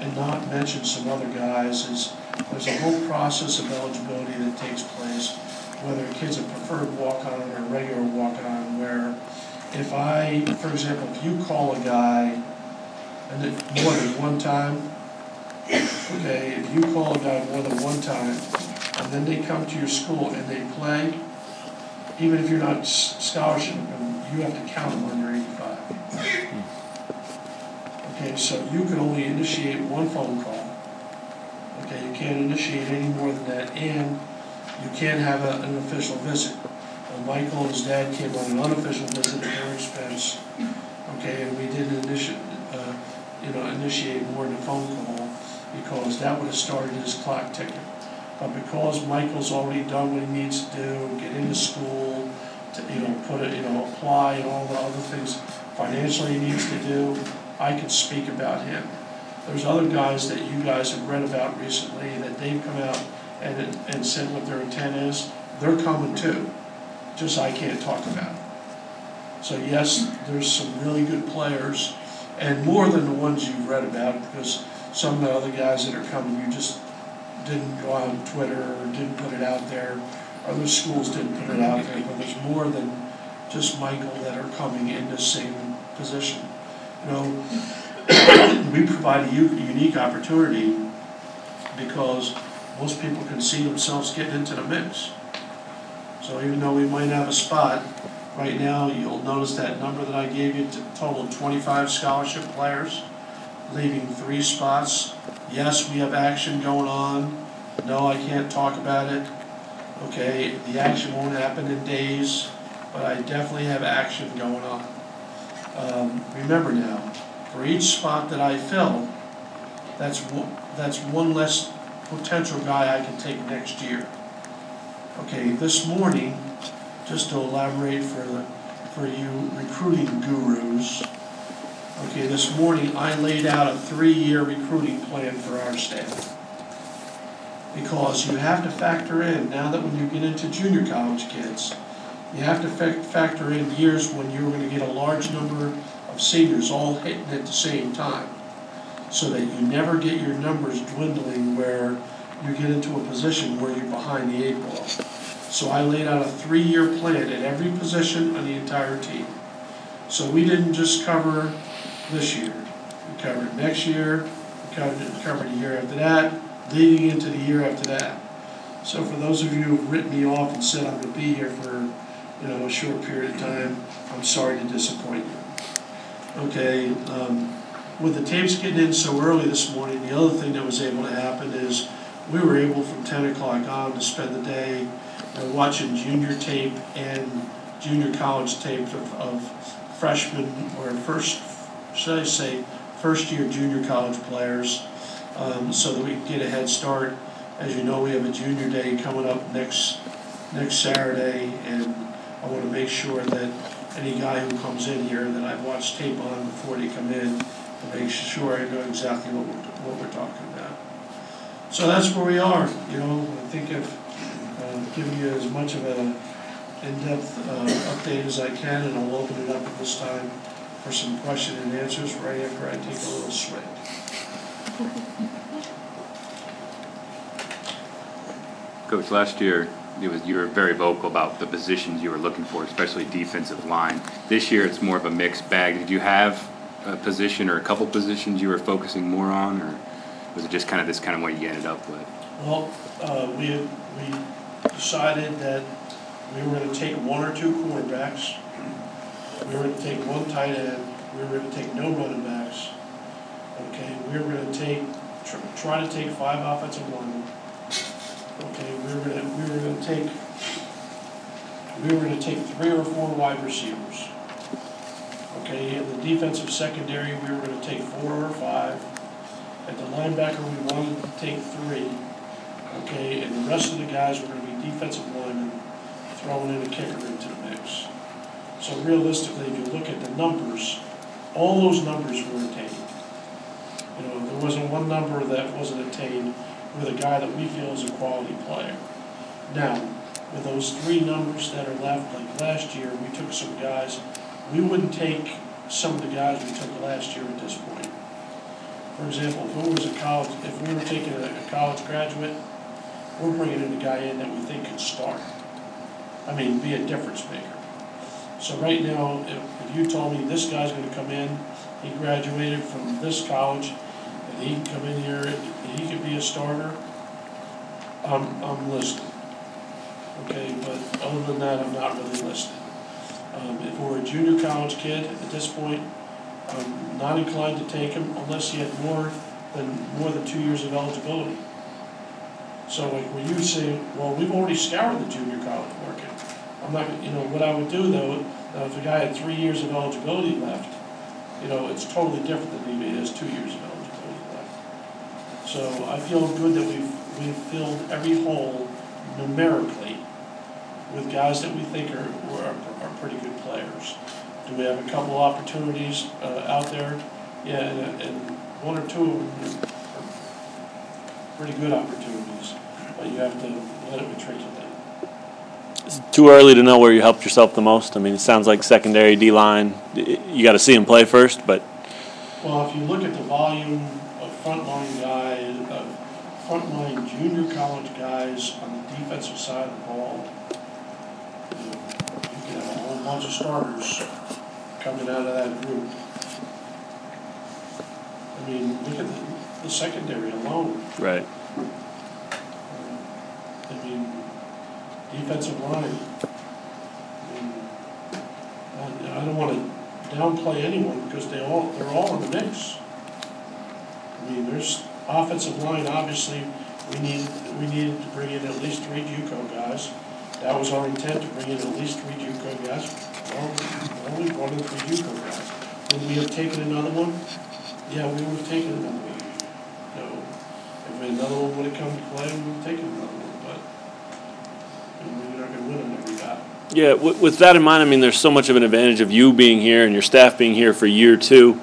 and not mention some other guys is there's a whole process of eligibility that takes place, whether a kid's a preferred walk-on or a regular walk-on, where if I, for example, if you call a guy and it, more than one time, okay, if you call a guy more than one time, and then they come to your school and they play, even if you're not scholarship, you have to count them under eighty-five. Okay, so you can only initiate one phone call. Okay, you can't initiate any more than that, and you can't have a, an official visit. Uh, Michael and his dad came on an unofficial visit at their expense, okay, and we didn't initiate, uh, you know, initiate more than a phone call, because that would have started his clock ticking. But because Michael's already done what he needs to do, get into school, to, you know, put it, you know, apply and all the other things financially he needs to do, I could speak about him. There's other guys that you guys have read about recently that they've come out and, and said what their intent is, they're coming too, just I can't talk about. So yes, there's some really good players, and more than the ones you've read about, because some of the other guys that are coming, you just didn't go out on Twitter or didn't put it out there. Other schools didn't put it out there, but there's more than just Michael that are coming in the same position. You know, (coughs) we provide a u- unique opportunity because most people can see themselves getting into the mix. So even though we might have a spot, right now, you'll notice that number that I gave you, t- total of twenty-five scholarship players, leaving three spots. Yes, we have action going on. No, I can't talk about it. Okay, the action won't happen in days, but I definitely have action going on. Um, remember now, for each spot that I fill, that's one, that's one less potential guy I can take next year. Okay, this morning, just to elaborate for the, for you recruiting gurus, okay, this morning I laid out a three-year recruiting plan for our staff. Because you have to factor in, now that when you get into junior college kids, you have to fac- factor in years when you're gonna get a large number of seniors all hitting at the same time. So that you never get your numbers dwindling where you get into a position where you're behind the eight ball. So I laid out a three-year plan at every position on the entire team. So we didn't just cover this year. We covered next year, we covered, covered the year after that, leading into the year after that. So for those of you who've written me off and said I'm gonna be here for, you know, a short period of time, I'm sorry to disappoint you. Okay, um, with the tapes getting in so early this morning, the other thing that was able to happen is we were able from ten o'clock on to spend the day uh, watching junior tape and junior college tape of, of freshmen or first, should I say, first year junior college players, um, so that we can get a head start. As you know, we have a junior day coming up next next Saturday, and I want to make sure that any guy who comes in here that I've watched tape on before they come in, to make sure I know exactly what we're, what we're talking about. So that's where we are, you know, I think I've uh, given you as much of a in-depth uh, update as I can, and I'll open it up at this time for some question and answers right after I take a little swig. Coach, last year, it was, you were very vocal about the positions you were looking for, especially defensive line. This year, it's more of a mixed bag. Did you have a position or a couple positions you were focusing more on, or was it just kind of this kind of what you ended up with? Well, uh, we, we decided that we were gonna take one or two quarterbacks. We were gonna take one tight end, we were gonna take no running backs. Okay, we were gonna take, tr- try to take five offensive linemen. Okay, we were gonna, we were gonna take, we were gonna take three or four wide receivers. Okay, in the defensive secondary, we were gonna take four or five. At the linebacker, we wanted to take three. Okay, and the rest of the guys were gonna be defensive linemen, throwing in a kicker into the mix. So realistically, if you look at the numbers, all those numbers were attained. You know, there wasn't one number that wasn't attained with a guy that we feel is a quality player. Now, with those three numbers that are left, like last year, we took some guys, we wouldn't take some of the guys we took last year at this point. For example, if it was a college, if we were taking a, a college graduate, we're bringing in a guy in that we think can start. I mean, be a difference maker. So right now, if, if you told me this guy's gonna come in, he graduated from this college, he can come in here, he could be a starter, I'm, I'm listed. Okay, but other than that, I'm not really listening. Um, if we're a junior college kid, at this point, I'm not inclined to take him unless he had more than, more than two years of eligibility. So like when you say, well, we've already scoured the junior college market. I'm not, you know, what I would do though, if a guy had three years of eligibility left, you know, it's totally different than he has two years of. So I feel good that we've, we've filled every hole numerically with guys that we think are, are, are pretty good players. Do we have a couple opportunities, uh, out there? Yeah, and, and one or two of them are pretty good opportunities, but you have to let it be matriculate. It's too early to know where you helped yourself the most. I mean, it sounds like secondary D line. You got to see him play first, but Well, if you look at the volume of frontline guys, of frontline junior college guys on the defensive side of the ball, you know, you can have a whole bunch of starters coming out of that group. I mean, look at the, the secondary alone. right. I mean, defensive line. I mean, I, I don't wanna downplay anyone because they all, they're all in the mix. I mean, there's offensive line, obviously, we need, we needed to bring in at least three JUCO guys. That was our intent, to bring in at least three JUCO guys. Well, we brought in three JUCO guys. Would we have taken another one? Yeah, we would have taken another one. Know, if another one would have come to play, we would have taken another one, but you know, we're not gonna win on every bat. Yeah, with, with that in mind, I mean, there's so much of an advantage of you being here and your staff being here for year two.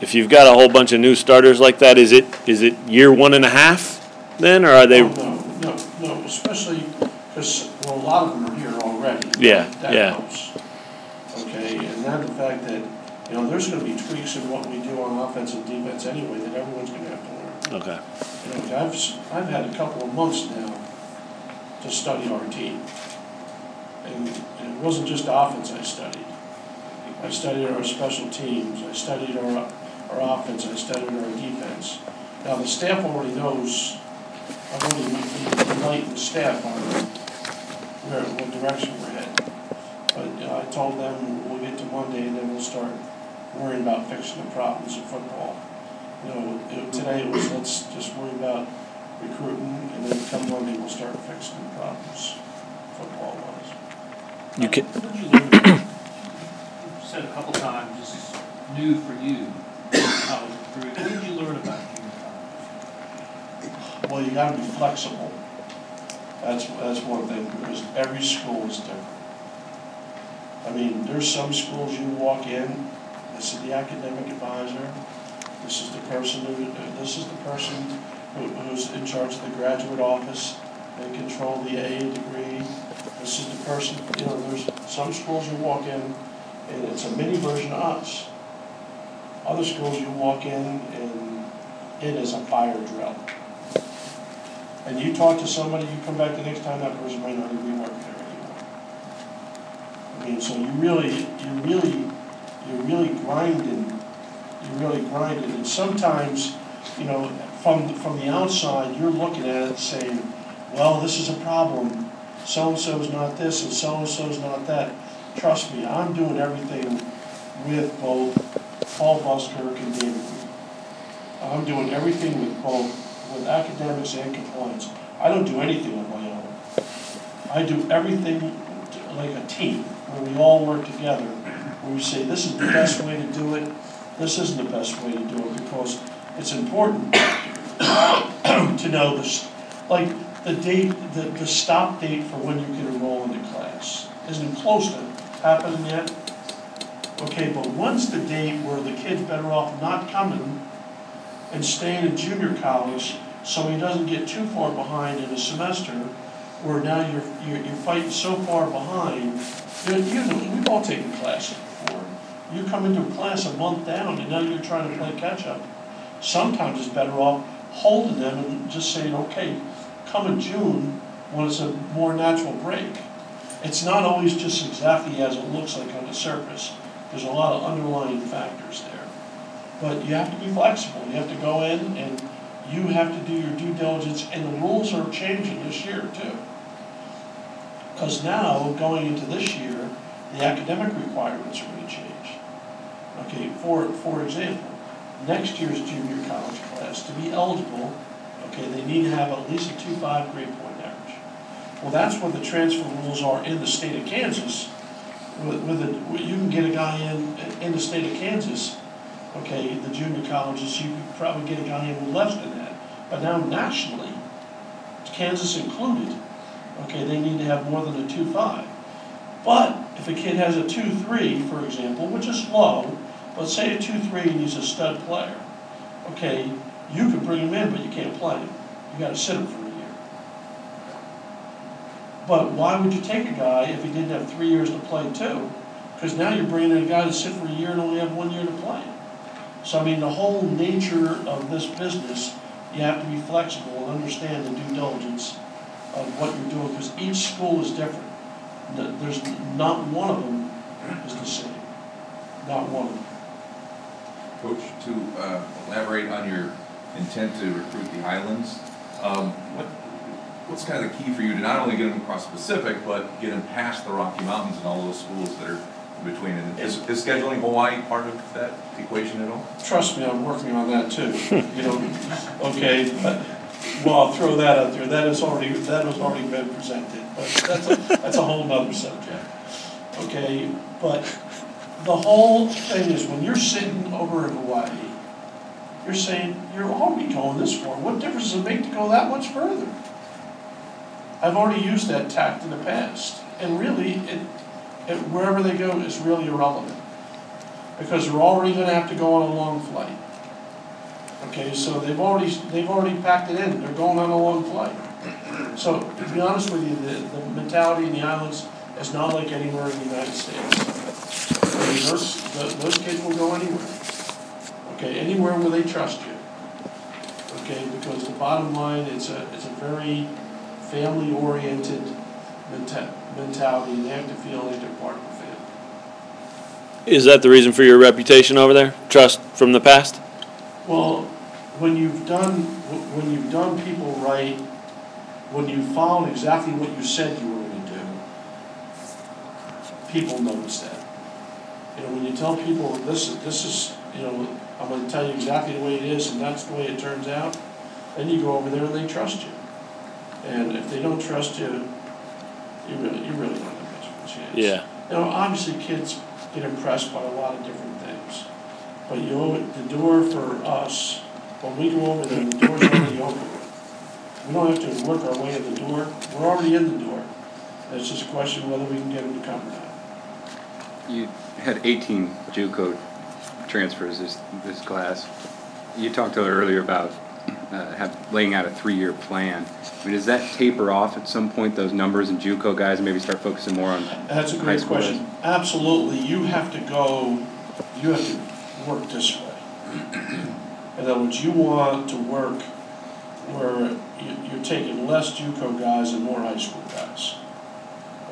If you've got a whole bunch of new starters like that, is it is it year one and a half then, or are they? Oh, No, no, no, especially, because, well, a lot of them are here already. Yeah, That yeah. helps. Okay, and then the fact that, you know, there's gonna be tweaks in what we do on offense and defense anyway that everyone's gonna have to learn. Okay. You know, I've, I've had a couple of months now to study our team. And, and it wasn't just offense I studied. I studied our special teams, I studied our, our offense, I studied our defense. Now, the staff already knows, I've already enlightened the staff on where, what direction we're headed. But, you know, I told them we'll get to Monday and then we'll start worrying about fixing the problems of football. You know, it- today it was, let's just worry about recruiting, and then come Monday, we'll start fixing the problems, football wise. You can, What did you learn (coughs) you said a couple times, this is new for you, recruiting. What did you learn about college? Well, you gotta be flexible. That's, that's one thing, because every school is different. I mean, there's some schools you walk in, this is the academic advisor, this is the person who, this is the person who, who's in charge of the graduate office, they control the A degree, this is the person, you know, there's some schools you walk in, and it's a mini version of us. Other schools you walk in, and it is a fire drill. And you talk to somebody, you come back the next time, that person might not even be working there anymore. I mean, so you really, you really, you're really grinding, you're really grinding, and sometimes, you know, from, from the outside, you're looking at it saying, well, this is a problem, so-and-so's not this, and so-and-so's not that. Trust me, I'm doing everything with both Paul Buskirk and David. I'm doing everything with both, with academics and compliance. I don't do anything on my own. I do everything like a team, where we all work together, where we say, this is the best way to do it, this isn't the best way to do it, because it's important (coughs) to know this, like, the date, the, the stop date for when you can enroll in the class isn't close to happening yet. Okay, but once the date where the kid's better off not coming and staying in junior college, so he doesn't get too far behind in a semester, where now you're, you're, you're fighting so far behind, you, know, we've all taken classes before. You come into a class a month down, and now you're trying to play catch-up. Sometimes it's better off holding them and just saying, okay, come in June, when it's a more natural break. It's not always just exactly as it looks like on the surface. There's a lot of underlying factors there. But you have to be flexible. You have to go in and you have to do your due diligence, and the rules are changing this year too. Because now, going into this year, the academic requirements are going to change. Okay, for, for example, next year's junior college class, to be eligible, okay, they need to have at least a two-five grade point average. Well, that's what the transfer rules are in the state of Kansas. With, with a, you can get a guy in, in the state of Kansas, okay, the junior colleges, you could probably get a guy in with less than that. But now nationally, Kansas included, okay, they need to have more than a two-five. But if a kid has a two-three, for example, which is low, but say a two-three and he's a stud player, okay, you could bring him in, but you can't play him. You gotta sit him for. But why would you take a guy if he didn't have three years to play too? Because now you're bringing in a guy to sit for a year and only have one year to play. So I mean, the whole nature of this business, you have to be flexible and understand the due diligence of what you're doing, because each school is different. There's, not one of them is the same, not one of them. Coach, to uh, elaborate on your intent to recruit the Highlands, um, what, what's kind of the key for you to not only get them across the Pacific, but get them past the Rocky Mountains and all those schools that are in between? And is, is scheduling Hawaii part of that equation at all? Trust me, I'm working on that too, (laughs) you know, okay, but, well, I'll throw that out there, that has already, that has already been presented, but that's a, that's a whole other subject. Okay, but the whole thing is, when you're sitting over in Hawaii, you're saying, you're already going this far, what difference does it make to go that much further? I've already used that tact in the past, and really, it, it, wherever they go is really irrelevant. Because they're already gonna have to go on a long flight. Okay, so they've already, they've already packed it in, they're going on a long flight. So, to be honest with you, the, the mentality in the islands is not like anywhere in the United States. I mean, those, those those kids will go anywhere. Okay, anywhere where they trust you. Okay, because the bottom line, it's a, it's a very family-oriented menta- mentality, and they have to feel like they're part of the family. is that the reason for your reputation over there? Trust from the past? Well, when you've done, when you've done people right, when you followed exactly what you said you were gonna do, people notice that. You know, when you tell people, this is, this is, you know, I'm gonna tell you exactly the way it is, and that's the way it turns out, then you go over there and they trust you. And if they don't trust you, you really, you really don't have much of a chance. Yeah. You know, obviously, kids get impressed by a lot of different things. But you know, the door for us, when we go over there, the door's already open. We don't have to work our way in the door, we're already in the door. It's just a question of whether we can get them to come or not. You had eighteen JUCO transfers this, this class. You talked to her earlier about, uh, have, laying out a three-year plan. I mean, does that taper off at some point, those numbers and JUCO guys, and maybe start focusing more on That's a great school guys? question. Absolutely, you have to go, you have to work this way. In other words, you want to work where you, you're taking less JUCO guys and more high school guys.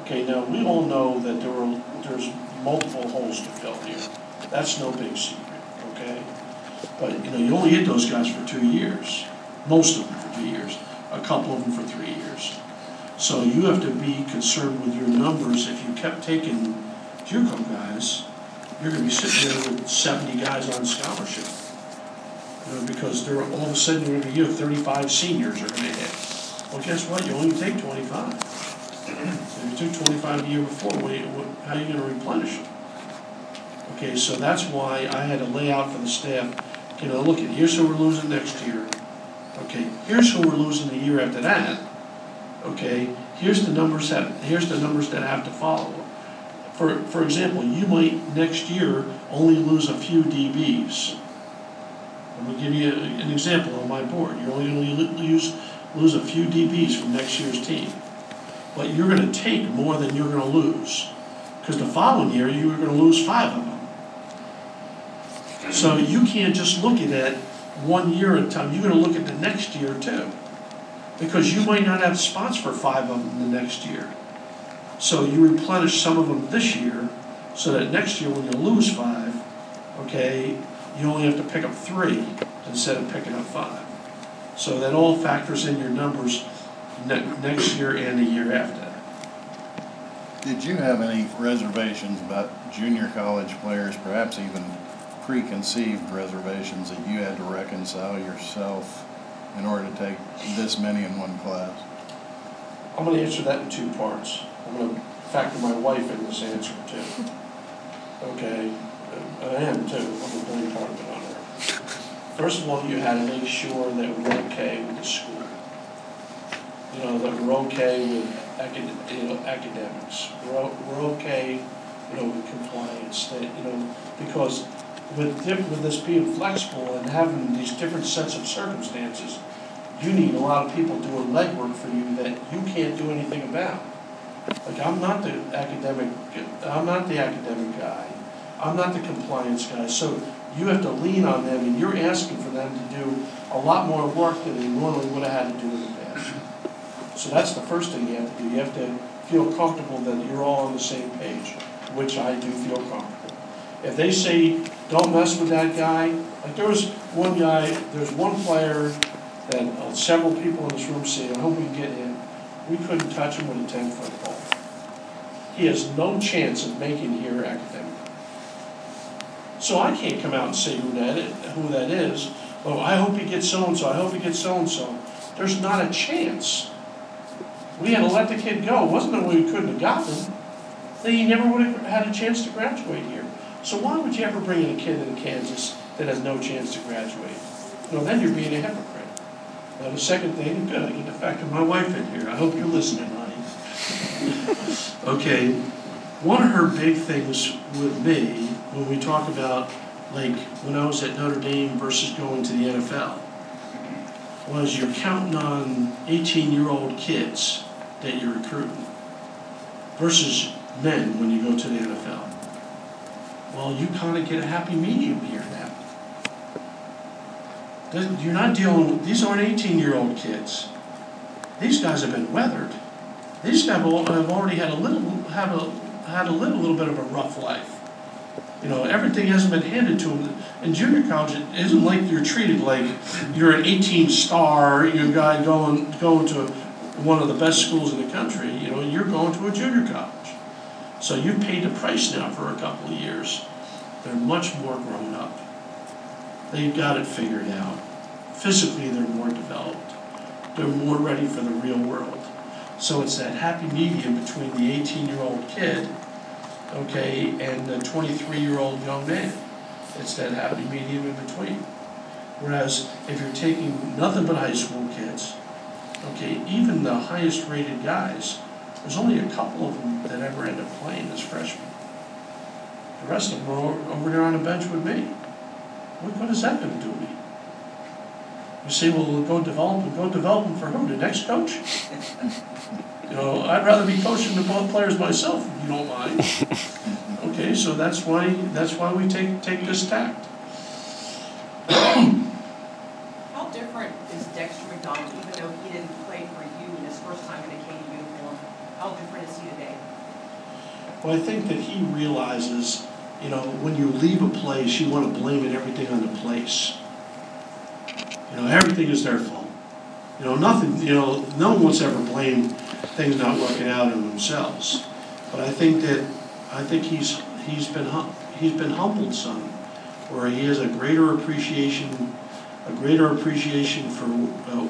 Okay, now, we all know that there are, there's multiple holes to fill here. That's no big secret? But, you know, you only hit those guys for two years, most of them for two years, a couple of them for three years. So you have to be concerned with your numbers. If you kept taking JUCO guys, you're gonna be sitting there with seventy guys on scholarship. You know, because they're, all of a sudden, be, have thirty-five seniors are gonna hit. Well, guess what? You only take twenty-five. If you took twenty-five the year before, what, you- what, how are you gonna replenish them? Okay, so that's why I had to lay out for the staff, you know, look at, here's who we're losing next year. Okay, here's who we're losing the year after that okay, here's the numbers that, here's the numbers that have to follow. For, for example, you might next year only lose a few DBs. I'm gonna give you an example on my board, you're only gonna lose, lose a few DBs from next year's team. But you're gonna take more than you're gonna lose, because the following year, you were gonna lose five of them. So you can't just look at it one year at a time, you're gonna look at the next year too because you might not have spots for five of them the next year. So you replenish some of them this year, so that next year when you lose five, okay, you only have to pick up three instead of picking up five. So that all factors in your numbers ne- next year and the year after. Did you have any reservations about junior college players, perhaps even preconceived reservations that you had to reconcile yourself in order to take this many in one class? I'm gonna answer that in two parts. I'm gonna factor my wife in this answer too. Okay, I am too, I'm gonna blame part of it on her. First of all, you had to make sure that we're okay with the school. You know, that we're okay with acad, you know, academics. We're, we're okay, you know, with compliance, that, you know, because with with this being flexible and having these different sets of circumstances, you need a lot of people doing legwork for you that you can't do anything about. Like, I'm not the academic, I'm not the academic guy, I'm not the compliance guy, so you have to lean on them, and you're asking for them to do a lot more work than they normally would have had to do in the past. So that's the first thing you have to do, you have to feel comfortable that you're all on the same page, which I do feel comfortable. If they say, don't mess with that guy, like there was one guy, there's one player that uh, several people in this room say, I hope we can get him. We couldn't touch him with a ten foot pole. He has no chance of making here academically. So I can't come out and say who that is, who that is. Oh, I hope he gets so and so. I hope he gets so and so. There's not a chance. We had to let the kid go. It wasn't that we couldn't have gotten him. He never would have had a chance to graduate here. So why would you ever bring in a kid in Kansas that has no chance to graduate? No, then you're being a hypocrite. Now, the second thing, uh, good, I get to factor my wife in here. I hope you're listening, honey. (laughs) Okay, one of her big things with me, when we talk about, like, when I was at Notre Dame versus going to the NFL, was you're counting on eighteen-year-old kids that you're recruiting versus men when you go to the NFL. Well, you kind of get a happy medium here now. You're not dealing with, these aren't eighteen-year-old kids. These guys have been weathered. These guys have al- have already had a little, have a, had a little, bit of a rough life. You know, everything hasn't been handed to them. In junior college, it isn't like you're treated like you're an eighteen star, you're a guy going, going to one of the best schools in the country, you know, you're going to a junior college. So you've paid the price now for a couple of years. They're much more grown up. They've got it figured out. Physically, they're more developed. They're more ready for the real world. So it's that happy medium between the eighteen-year-old kid, okay, and the twenty-three-year-old young man. It's that happy medium in between. Whereas if you're taking nothing but high school kids, okay, even the highest rated guys, there's only a couple of them that ever end up playing as freshmen. The rest of them are over over there on the bench with me. What good is that gonna do me? You say, well, we'll go develop them, go develop them for who, the next coach? (laughs) You know, I'd rather be coaching the ball players myself, if you don't mind. (laughs) Okay, so that's why, that's why we take, take this tact. How different is Dexter McDonald, even though he didn't play for you in his first time in the KU uniform? How different is he today? Well, I think that he realizes, you know, when you leave a place, you want to blame it everything on the place. You know, everything is their fault. You know, nothing, you know, no one wants to ever blame things not working out on themselves. But I think that, I think he's, he's been, hum- he's been humbled some, where he has a greater appreciation, a greater appreciation for uh,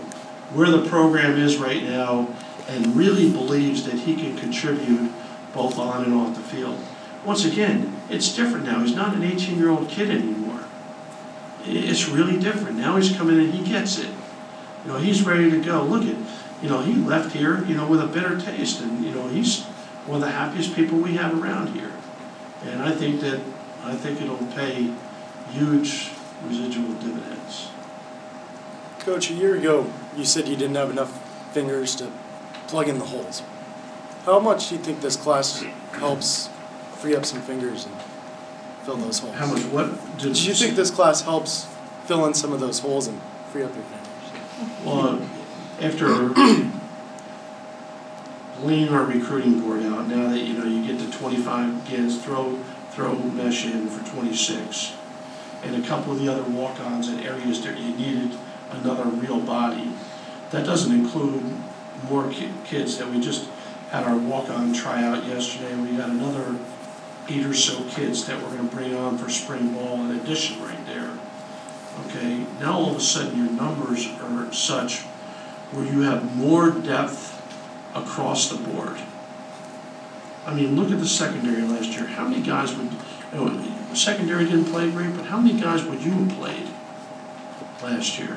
where the program is right now, and really believes that he can contribute both on and off the field. Once again, it's different now. He's not an 18 year old kid anymore. It's really different. Now he's coming in, he gets it. You know, he's ready to go. Look at, you know, he left here, you know, with a bitter taste, and, you know, he's one of the happiest people we have around here. And I think that, I think it'll pay huge residual dividends. Coach, a year ago, you said you didn't have enough fingers to plug in the holes. How much do you think this class helps free up some fingers and fill those holes? How much, what? Do you think this class helps fill in some of those holes and free up your fingers? Well, after leaning our recruiting board out, now that, you know, you get to twenty-five kids, throw, throw Mesh in for twenty-six. And a couple of the other walk-ons in areas that you needed another real body. That doesn't include more ki- kids that we just had our walk-on tryout yesterday. We got another eight or so kids that we're gonna bring on for spring ball in addition right there. Okay, now all of a sudden your numbers are such where you have more depth across the board. I mean, look at the secondary last year. How many guys would, you know, secondary didn't play great, but how many guys would you have played last year?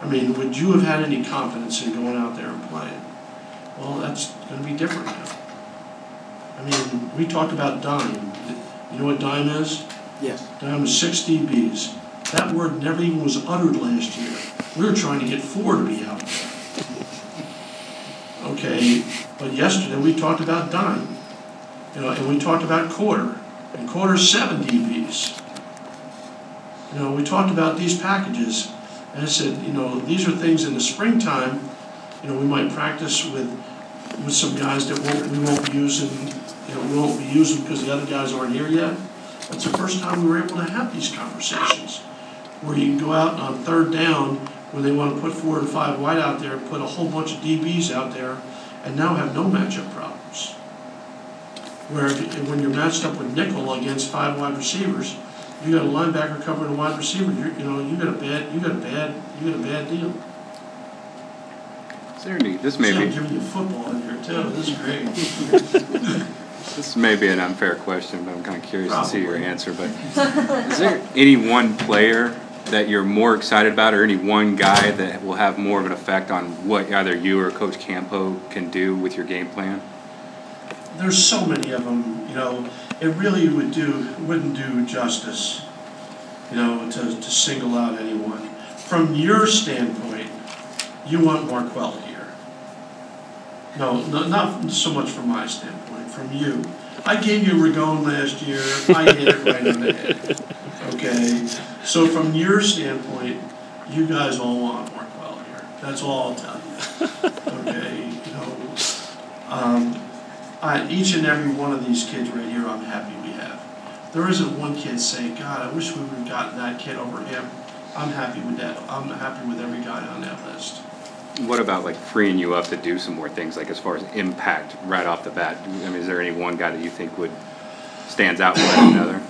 I mean, would you have had any confidence in going out there and playing? Well, that's gonna be different now. I mean, we talked about dime. You know what dime is? Yes. Dime is six dBs. That word never even was uttered last year. We were trying to get four to be out there. Okay, but yesterday we talked about dime. You know, and we talked about quarter, and quarter's seven dBs. You know, we talked about these packages, and I said, you know, these are things in the springtime, you know, we might practice with, with some guys that won't, we won't be using, you know, we won't be using because the other guys aren't here yet. That's the first time we were able to have these conversations, where you can go out on third down, when they want to put four and five wide out there, put a whole bunch of DBs out there, and now have no matchup problems. Where if- when you're matched up with nickel against five wide receivers, you got a linebacker covering a wide receiver, you're, you know, you got a bad, you got a bad, you got a bad deal. Is there any, this See, may I'm be, giving you football in here too, this is great. (laughs) (laughs) this may be an unfair question, but I'm kind of curious to see your answer, but (laughs) is there any one player that you're more excited about, or any one guy that will have more of an effect on what either you or Coach Campo can do with your game plan? There's so many of them, you know, it really would do, wouldn't do justice, you know, to, to single out anyone. From your standpoint, you want Marquel here. No, no, not so much from my standpoint, from you. I gave you Ragone last year, I hit it right on the head, okay? So from your standpoint, you guys all want Marquel here, that's all I'll tell you, okay? You know, um, I, each and every one of these kids right here, I'm happy we have. There isn't one kid saying, God, I wish we would have gotten that kid over him. I'm happy with that. I'm happy with every guy on that list. What about like freeing you up to do some more things, like as far as impact right off the bat? I mean, is there any one guy that you think would, stands out more than another?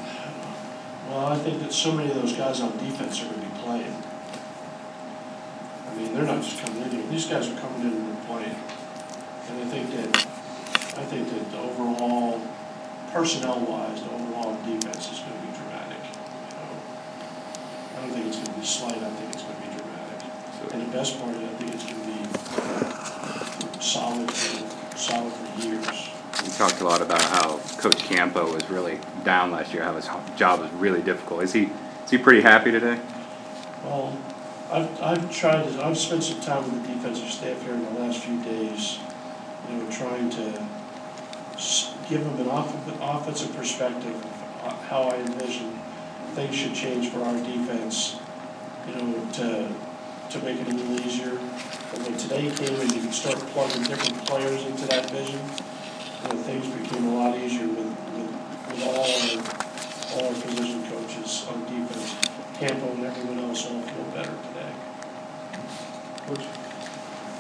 Well, Well, I think that so many of those guys on defense are gonna be playing. I mean, they're not just coming in here, these guys are coming in and they're playing. And I think that, I think that the overall, personnel-wise, the overall defense is gonna be dramatic, you know. I don't think it's gonna be slight, I think it's gonna be dramatic. And the best part is, I think it's gonna be solid for, solid for years. We talked a lot about how Coach Campo was really down last year, how his job was really difficult. Is he, is he pretty happy today? Well, I've, I've tried, to- I've spent some time with the defensive staff here in the last few days, you know, trying to give them an off- offensive perspective of uh, how I envision things should change for our defense, you know, to, to make it a little easier. And when today came and you start plugging different players into that vision, you know, things became a lot easier with, with, with all our, all our position coaches on defense. Campo and everyone else all feel better today. Coach,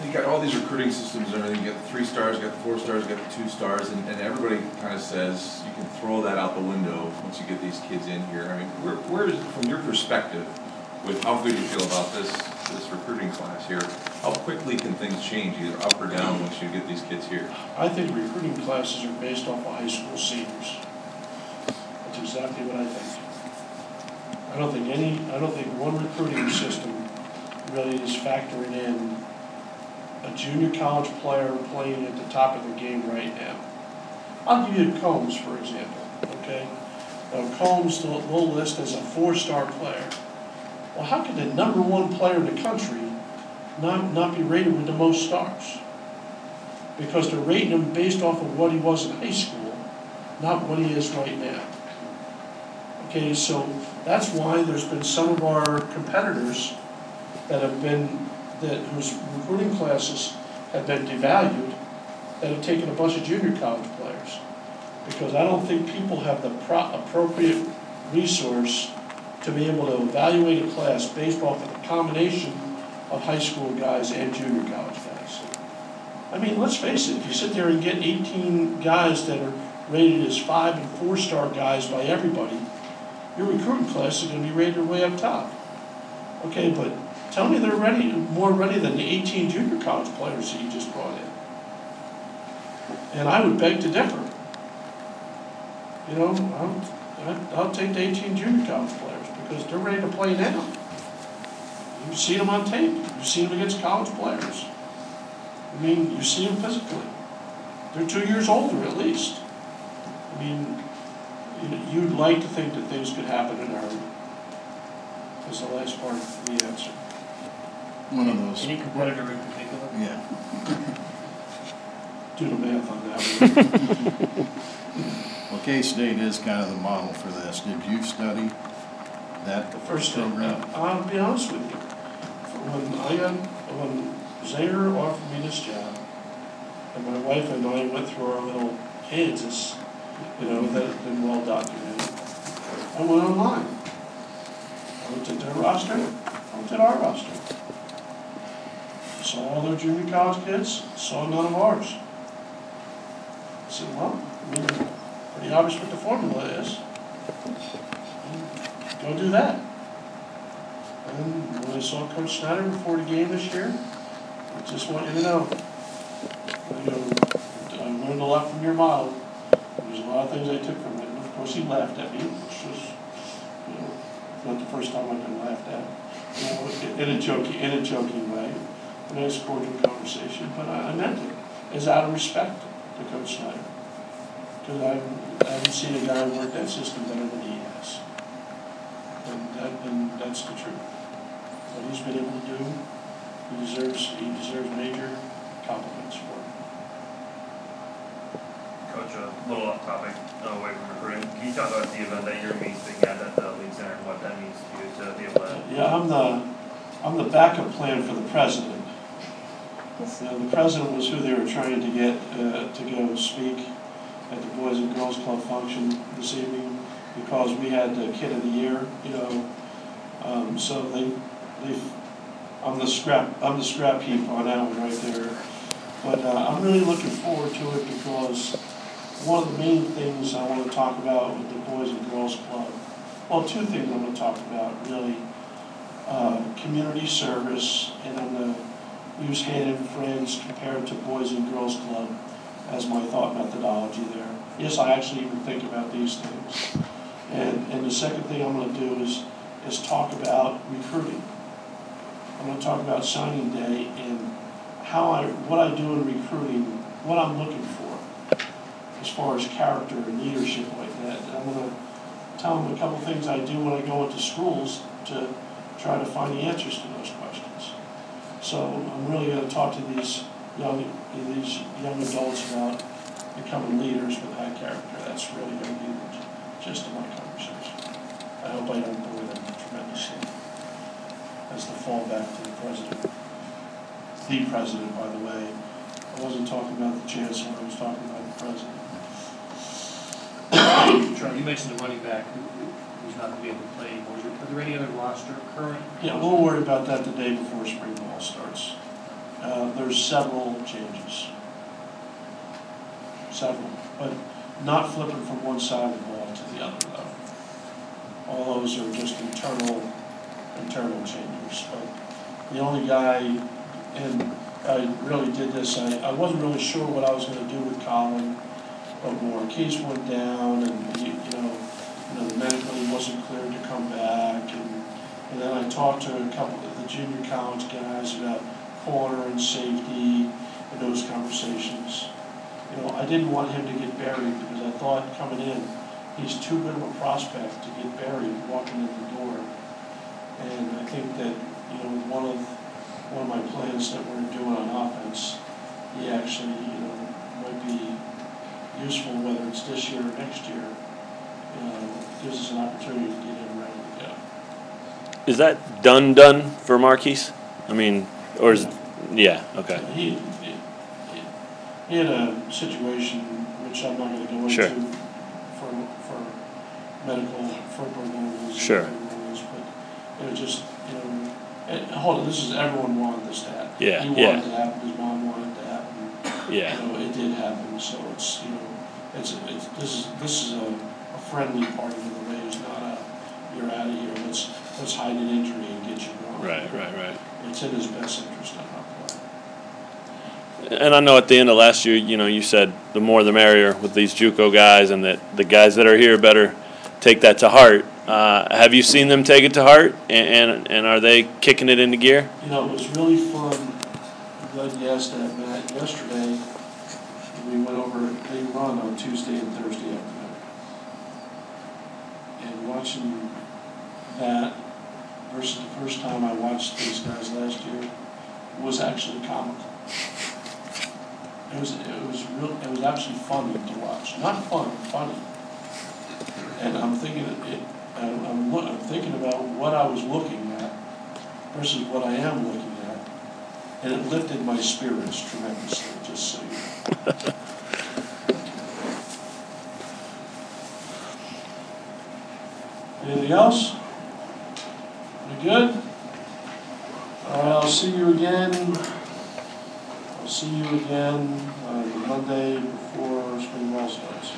You got all these recruiting systems and everything, you got the three stars, you got the four stars, you got the two stars, and, and everybody kind of says you can throw that out the window once you get these kids in here. I mean, where, where is, from your perspective, with how good you feel about this, this recruiting class here, how quickly can things change, either up or down, once you get these kids here? I think recruiting classes are based off of high school seniors. That's exactly what I think. I don't think any, I don't think one recruiting system really is factoring in a junior college player playing at the top of the game right now. I'll give you Combs, for example, okay? Now, Combs, they'll list as a four-star player. Well, how could the number one player in the country not, not be rated with the most stars? because they're rating him based off of what he was in high school, not what he is right now. Okay, so that's why there's been some of our competitors that have been, that whose recruiting classes have been devalued, that have taken a bunch of junior college players. Because I don't think people have the pro- appropriate resource to be able to evaluate a class based off of the combination of high school guys and junior college guys. I mean, let's face it, if you sit there and get eighteen guys that are rated as five and four-star guys by everybody, your recruiting class is gonna be rated way up top. Okay, but tell me they're ready, more ready than the eighteen junior college players that you just brought in. And I would beg to differ. You know, I'll, I'll take the eighteen junior college players, because they're ready to play now. You've seen them on tape, you've seen them against college players. I mean, you see them physically. They're two years older at least. I mean, you- you'd like to think that things could happen in hurry. Is the last part of the answer. One of those, Any competitor in particular? yeah. Do the math on that one. (laughs) Well, K-State is kind of the model for this. Did you study that The first thing, program? uh, I'll be honest with you. When I got, when Zenger offered me this job, and my wife and I went through our little Kansas, you know, that had been well documented, I went online. I looked at their roster, I looked at our roster. Saw all their junior college kids, saw none of ours. I said, well, I mean, pretty obvious what the formula is. Go do that. And when I saw Coach Snyder before the game this year, I just want you to know, you know, I learned a lot from your model. There's a lot of things I took from it, and of course he laughed at me, which was, you know, not the first time I've been laughed at. You know, in a joking, in a joking way, nice cordial conversation, but I, I meant it, as out of respect to Coach Snyder. Because I, haven't seen a guy work that system better than he has. And that, and that's the truth. What he's been able to do, he deserves, he deserves major compliments for it. Coach, a little off topic, away from recruiting. Can you talk about the event that you're speaking at at the Lied Center and what that means to you to be able to? Yeah, I'm the, I'm the backup plan for the president. Know, the president was who they were trying to get, uh, to go speak at the Boys and Girls Club function this evening, because we had the kid of the year, you know. Um, so they, they, I'm the scrap, I'm the scrap heap on that one right there. But, uh, I'm really looking forward to it because one of the main things I want to talk about with the Boys and Girls Club Well, two things I'm gonna talk about, really. Uh, community service, and I'm use Hannah and Friends compared to Boys and Girls Club as my thought methodology there. Yes, I actually even think about these things. And, and the second thing I'm gonna do is, is talk about recruiting. I'm gonna talk about signing day and how I, what I do in recruiting, what I'm looking for as far as character and leadership like that. I'm gonna tell them a couple things I do when I go into schools to try to find the answers to those questions. So I'm really gonna talk to these young, these young adults about becoming leaders with high character. That's really gonna be the gist of my conversation. I hope I don't bore them tremendously. As the fallback to the president. The president, by the way. I wasn't talking about the chancellor, I was talking about the president. You mentioned the running back who's not gonna be able to play anymore. Are there any other roster current? Yeah, we'll worry about that the day before spring ball starts. Uh, there's several changes. Several, but not flipping from one side of the ball to the other though. All those are just internal, internal changes, but the only guy, and I really did this, I, I wasn't really sure what I was gonna do with Colin, but Marquise went down and, you, you know, know, medically wasn't cleared to come back, and, and then I talked to a couple of the junior college guys about corner and safety and those conversations. You know, I didn't want him to get buried because I thought coming in, he's too good of a prospect to get buried walking in the door. And I think that, you know, one of, one of my plans that we're doing on offense, he actually, you know, might be useful, whether it's this year or next year. Uh, gives us an opportunity to get ready to go. Is that done done for Marquise? I mean, or is yeah okay. He, he- he had a situation, which I'm not gonna go into for, for medical, for reasons. Sure. But it was just, you know, hold on, this is, everyone wanted this to happen. Yeah, He yeah. wanted it to happen, his mom wanted it to happen. Yeah. You know, it did happen, so it's, you know, it's, it's, this is, this is a friendly part of the Rays, not a, you're out of here, let's, let's hide an injury and get you going. Right, right, right. It's in his best interest to not play. And I know at the end of last year, you know, you said the more the merrier with these JUCO guys, and that the guys that are here better take that to heart. Uh, have you seen them take it to heart, and, and and are they kicking it into gear? You know, it was really fun, I'm glad you asked that, Matt. Yesterday, we went over, they run on Tuesday and Thursday afternoon. And watching that versus the first time I watched these guys last year was actually comical. It was, it was real, it was actually funny to watch, not fun, funny. And I'm thinking, it, I'm, I'm, I'm thinking about what I was looking at versus what I am looking at. And it lifted my spirits tremendously, just so you know. Anything else? We good? All right, I'll see you again. I'll see you again, uh, Monday before spring ball starts.